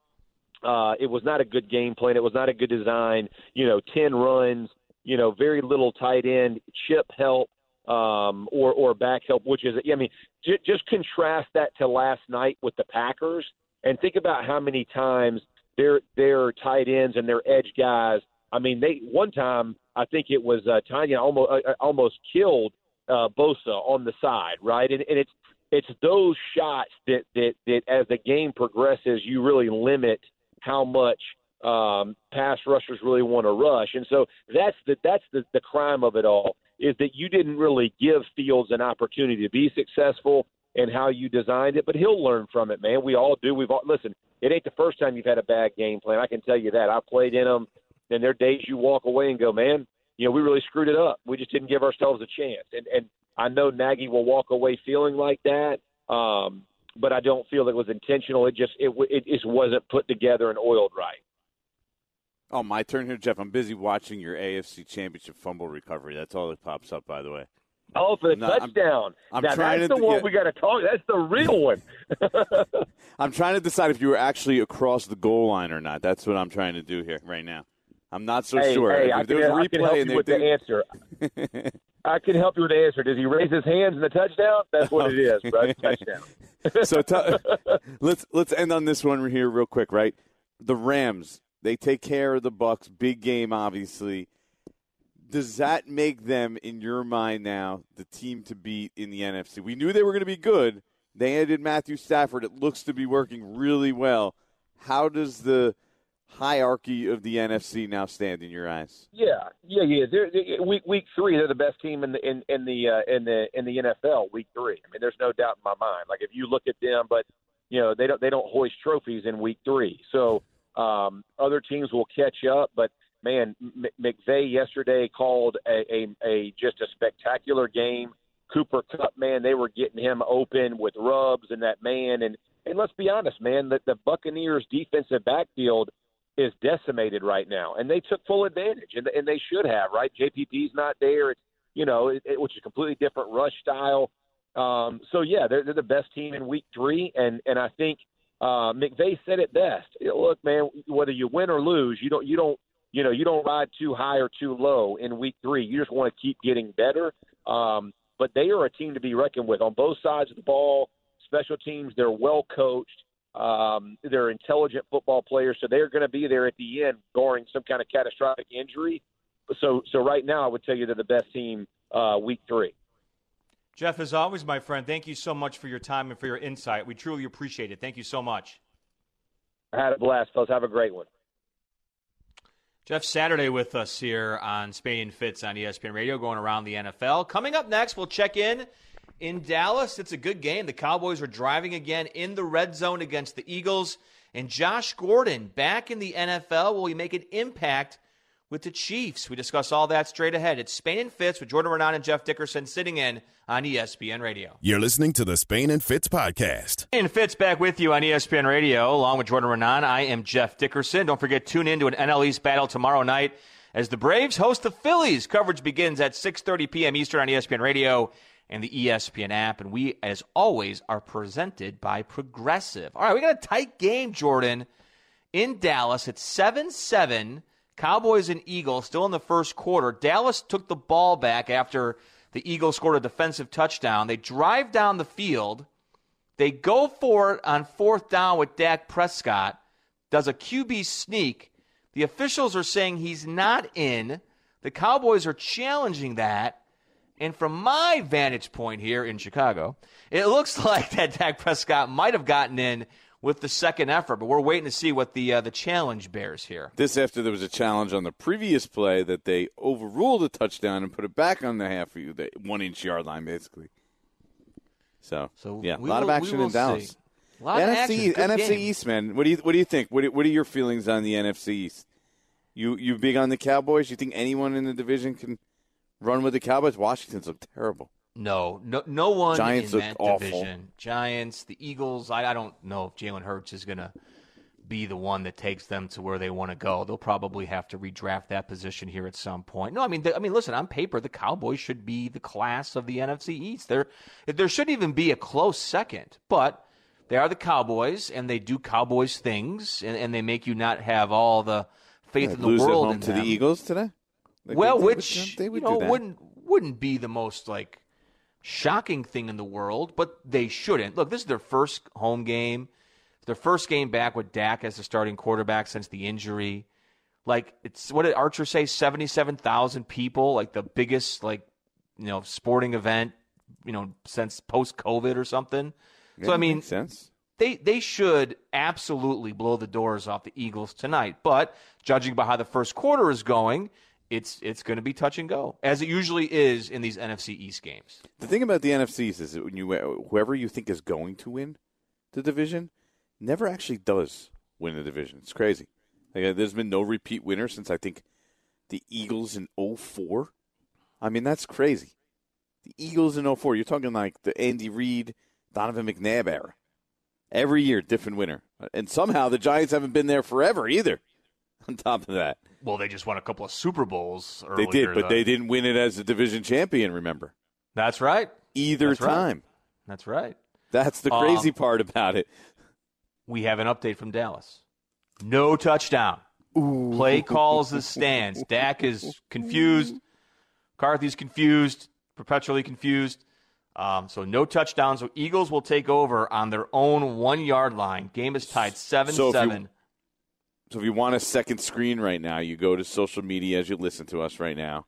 Uh, it was not a good game plan. It was not a good design. You know, ten runs. You know, very little tight end chip help um, or or back help, which is I mean, j- just contrast that to last night with the Packers, and think about how many times their their tight ends and their edge guys. I mean, they one time I think it was uh, Tonyan almost uh, almost killed uh, Bosa on the side, right? And, and it's it's those shots that, that that as the game progresses, you really limit how much um, pass rushers really want to rush. And so that's the that's the, the crime of it all is that you didn't really give Fields an opportunity to be successful and how you designed it. But he'll learn from it, man. We all do. We've all listen. It ain't the first time you've had a bad game plan. I can tell you that. I played in them, and there are days you walk away and go, man, you know, we really screwed it up. We just didn't give ourselves a chance. And and I know Nagy will walk away feeling like that. Um, but I don't feel it was intentional. It just it it just wasn't put together and oiled right. Oh, my turn here, Jeff. I'm busy watching your AFC Championship fumble recovery. That's all that pops up, by the way. Oh, for the No, I'm- touchdown! I'm now trying that's to the one get- we got to talk. That's the real (laughs) one. (laughs) I'm trying to decide if you were actually across the goal line or not. That's what I'm trying to do here right now. I'm not so hey, sure. hey, if I there can, I can help you with the answer. (laughs) I can help you with the answer. Does he raise his hands in the touchdown? That's what it is, bro. Touchdown. so t- let's let's end on this one here real quick, right? The Rams they take care of the Bucs, big game, obviously. Does that make them, in your mind now, the team to beat in the NFC? We knew they were going to be good. They added Matthew Stafford. It looks to be working really well. How does the hierarchy of the NFC now stand in your eyes? Yeah, yeah, yeah. They're, they week week three, they're the best team in the in, in the uh, in the in the NFL. Week three. I mean, there's no doubt in my mind. Like if you look at them, but you know they don't they don't hoist trophies in week three. So um, other teams will catch up. But man, M- McVay yesterday called a, a a just a spectacular game. Cooper Kupp, man, they were getting him open with rubs and that man. And and let's be honest, man, the, the Buccaneers defensive backfield is decimated right now, and they took full advantage, and, and they should have, right? JPP's not there, it's you know, it, it, which is completely different rush style. Um, so yeah, they're, they're the best team in Week Three, and and I think uh, McVay said it best. Look, man, whether you win or lose, you don't you don't you know you don't ride too high or too low in Week Three. You just want to keep getting better. Um, but they are a team to be reckoned with on both sides of the ball. Special teams, they're well coached. Um, they're intelligent football players, so they're going to be there at the end, barring some kind of catastrophic injury. So, so right now, I would tell you they're the best team uh, week three. Jeff, as always, my friend, thank you so much for your time and for your insight. We truly appreciate it. Thank you so much. I had a blast, fellas. Have a great one. Jeff Saturday with us here on Spain and Fitz on ESPN Radio, going around the NFL. Coming up next, we'll check in in Dallas. It's a good game. The Cowboys are driving again in the red zone against the Eagles. And Josh Gordon back in the NFL. Will he make an impact with the Chiefs? We discuss all that straight ahead. It's Spain and Fitz with Jordan Raanan and Jeff Dickerson sitting in on ESPN Radio. You're listening to the Spain and Fitz podcast. And Fitz back with you on ESPN Radio, along with Jordan Raanan. I am Jeff Dickerson. Don't forget, tune in to an NL East battle tomorrow night as the Braves host the Phillies. Coverage begins at 6.30 p.m. Eastern on ESPN Radio and the ESPN app. And we, as always, are presented by Progressive. All right, we got a tight game, Jordan, in Dallas. It's 7-7. Cowboys and Eagles still in the first quarter. Dallas took the ball back after the Eagles scored a defensive touchdown. They drive down the field. They go for it on fourth down with Dak Prescott, does a QB sneak. The officials are saying he's not in. The Cowboys are challenging that. And from my vantage point here in Chicago, it looks (laughs) like that Dak Prescott might have gotten in with the second effort, but we're waiting to see what the uh, the challenge bears here. This after there was a challenge on the previous play that they overruled a touchdown and put it back on the half of you the one inch yard line, basically. So, So yeah, a lot will- of action in Dallas. see. A lot of NFC, action. Good NFC game. East, man. What do you what do you think? What are, what are your feelings on the NFC East? You you big on the Cowboys? You think anyone in the division can run with the Cowboys? Washington's look terrible. No, no, no one Giants in that awful. division. Giants, the Eagles. I, I don't know if Jalen Hurts is going to be the one that takes them to where they want to go. They'll probably have to redraft that position here at some point. No, I mean, th- I mean, listen. On paper, the Cowboys should be the class of the NFC East. There, there shouldn't even be a close second. But they are the Cowboys, and they do Cowboys things, and, and they make you not have all the faith Yeah, in the lose world home to them. the Eagles today. Like well, they- they would- which they would you know wouldn't wouldn't be the most like shocking thing in the world, but they shouldn't. Look, this is their first home game, their first game back with Dak as the starting quarterback since the injury. Like it's what did Archer say? Seventy seven thousand people, like the biggest like you know sporting event, you know since post COVID or something. Yeah, so I mean, sense. they they should absolutely blow the doors off the Eagles tonight. But judging by how the first quarter is going, it's it's going to be touch and go as it usually is in these NFC East games. The thing about the NFCs is that when you whoever you think is going to win the division never actually does win the division. It's crazy. Like, uh, there's been no repeat winner since I think the Eagles in 04. I mean, that's crazy. The Eagles in 04. You're talking like the Andy Reid, Donovan McNabb era. Every year, different winner. And somehow the Giants haven't been there forever either. (laughs) On top of that, well, they just won a couple of Super Bowls. They did, but they didn't win it as a division champion. Remember? That's right. Either That's time. Right. That's right. That's the crazy Um, part about it. We have an update from Dallas. No touchdown. Play calls the stands. (laughs) Dak is confused. Carthy's confused, perpetually confused. Um, so no touchdowns. So Eagles will take over on their own one yard line. Game is tied seven So seven. So if you want a second screen right now, you go to social media as you listen to us right now,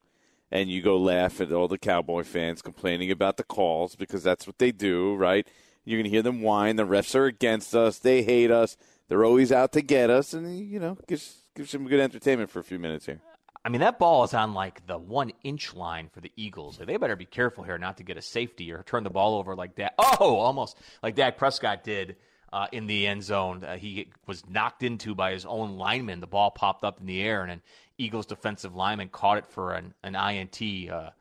and you go laugh at all the Cowboy fans complaining about the calls because that's what they do, right? You're gonna hear them whine. The refs are against us. They hate us. They're always out to get us, and you know, gives gives some good entertainment for a few minutes here. I mean, that ball is on like the one inch line for the Eagles. They better be careful here not to get a safety or turn the ball over like that. Oh, almost like Dak Prescott did uh, in the end zone. Uh, he was knocked into by his own lineman. The ball popped up in the air, and an Eagles defensive lineman caught it for an, an INT. Uh,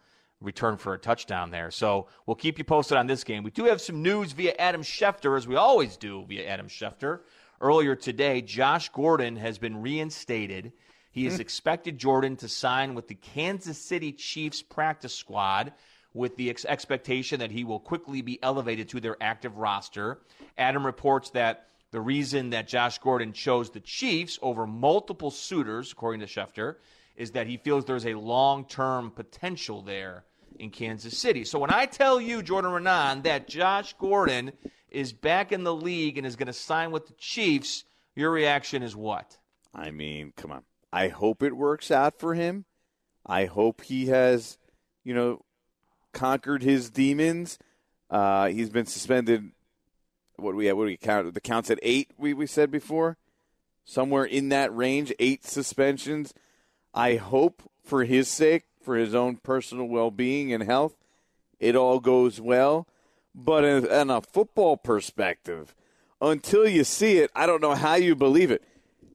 return for a touchdown there. So we'll keep you posted on this game. We do have some news via Adam Schefter, as we always do via Adam Schefter. Earlier today, Josh Gordon has been reinstated. He has expected Jordan to sign with the Kansas City Chiefs practice squad with the ex- expectation that he will quickly be elevated to their active roster. Adam reports that the reason that Josh Gordon chose the Chiefs over multiple suitors, according to Schefter, is that he feels there's a long term potential there in Kansas City. So when I tell you, Jordan Raanan, that Josh Gordon is back in the league and is going to sign with the Chiefs, your reaction is what? I mean, come on. I hope it works out for him. I hope he has, you know, conquered his demons. Uh, he's been suspended. What do we what do we count? The counts at eight. We we said before, somewhere in that range, eight suspensions. I hope for his sake, for his own personal well being and health, it all goes well. But in, in a football perspective, until you see it, I don't know how you believe it.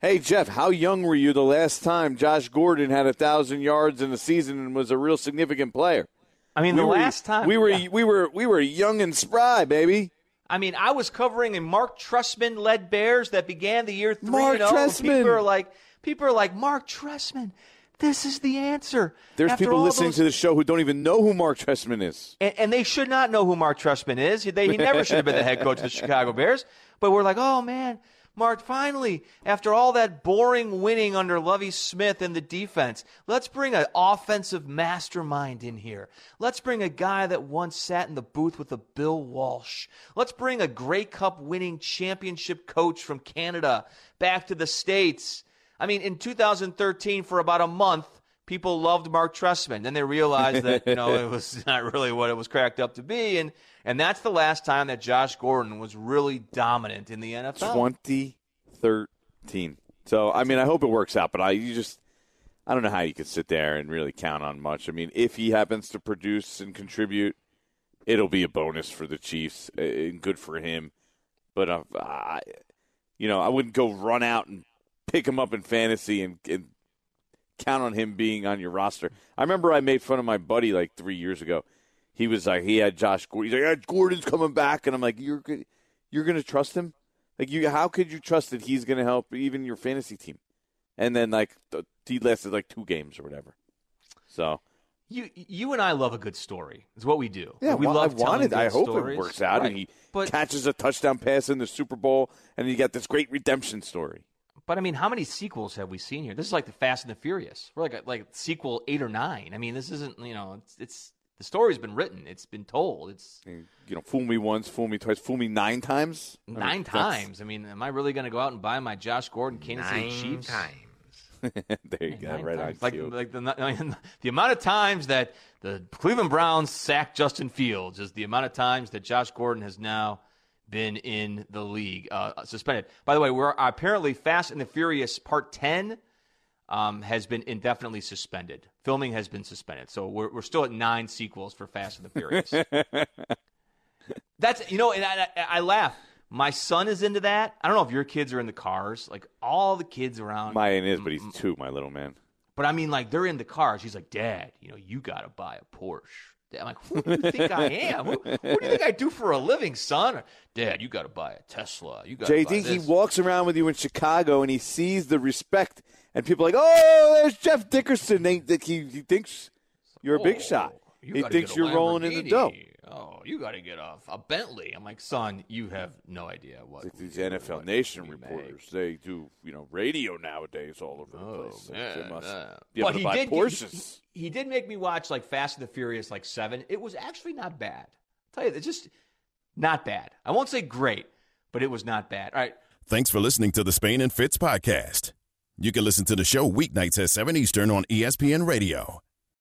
Hey Jeff, how young were you the last time Josh Gordon had a thousand yards in a season and was a real significant player? I mean, We the were- last time we were yeah. we were we were young and spry, baby. I mean, I was covering a Mark Trestman led Bears that began the year three Mark and oh, and Trestman. People are like, people are like, Mark Trestman, this is the answer. There's After people listening those- to the show who don't even know who Mark Trestman is. and, and they should not know who Mark Trestman is. They, he never should have been the head coach of the (laughs) Chicago Bears. But we're like, oh man, Mark, finally, after all that boring winning under Lovie Smith and the defense, let's bring an offensive mastermind in here. Let's bring a guy that once sat in the booth with a Bill Walsh. Let's bring a Grey Cup winning championship coach from Canada back to the States. I mean, in 2013, for about a month, people loved Mark Trestman. Then they realized that you know it was (laughs) not really what it was cracked up to be, and and that's the last time that Josh Gordon was really dominant in the NFL. 2013. So I mean, I hope it works out, but I you just I don't know how you could sit there and really count on much. I mean, if he happens to produce and contribute, it'll be a bonus for the Chiefs and good for him. But uh, I, you know, I wouldn't go run out and pick him up in fantasy and, and count on him being on your roster. I remember I made fun of my buddy like three years ago. He was like, he had Josh Gordon. He's like, yeah, Gordon's coming back, and I'm like, you're. You're going to trust him? Like you, how could you trust that he's going to help even your fantasy team? And then like he lasted like two games or whatever. So You you and I love a good story. It's what we do. yeah, we well, love I wanted. I hope stories. it works out, Right. and he But catches a touchdown pass in the Super Bowl, and you got this great redemption story. But I mean, how many sequels have we seen here? This is like the Fast and the Furious. We're like a, like sequel eight or nine. I mean, this isn't you know it's, it's the story's been written. It's been told. It's You know, fool me once, fool me twice, fool me nine times. I mean, nine that's- times. I mean, am I really going to go out and buy my Josh Gordon Kansas City Chiefs? Times. (laughs) there you go, Nine right on. Like, cue. like the, (laughs) I mean, the amount of times that the Cleveland Browns sacked Justin Fields is the amount of times that Josh Gordon has now been in the league uh, suspended. By the way, we're apparently Fast and the Furious Part 10 um, has been indefinitely suspended. Filming has been suspended. So we're, we're still at nine sequels for Fast and the Furious. (laughs) That's, you know, and I, I, I laugh. My son is into that. I don't know if your kids are in the cars. Like all the kids around. Mine is, but he's two, my little man. But I mean, like they're in the cars. He's like, Dad, you know, you got to buy a Porsche. I'm like, who do you think I (laughs) am? What, what, do you think I do for a living, son? Dad, you got to buy a Tesla. You got JD, he walks around with you in Chicago and he sees the respect, and people are like, oh, there's Jeff Dickerson. They, they, he, he thinks you're a big oh, shot. He thinks you're rolling in the dough. Oh, you got to get off a Bentley. I'm like, son, you have no idea what Like these NFL Nation reporters, they do you know radio nowadays all over the oh, place. Like, Yeah, they must yeah. be able But to he buy did. Porsches. He, he did make me watch like Fast and the Furious, like seven. It was actually not bad. I'll tell you, it's just not bad. I won't say great, but it was not bad. All right. Thanks for listening to the Spain and Fitz podcast. You can listen to the show weeknights at 7 Eastern on ESPN Radio.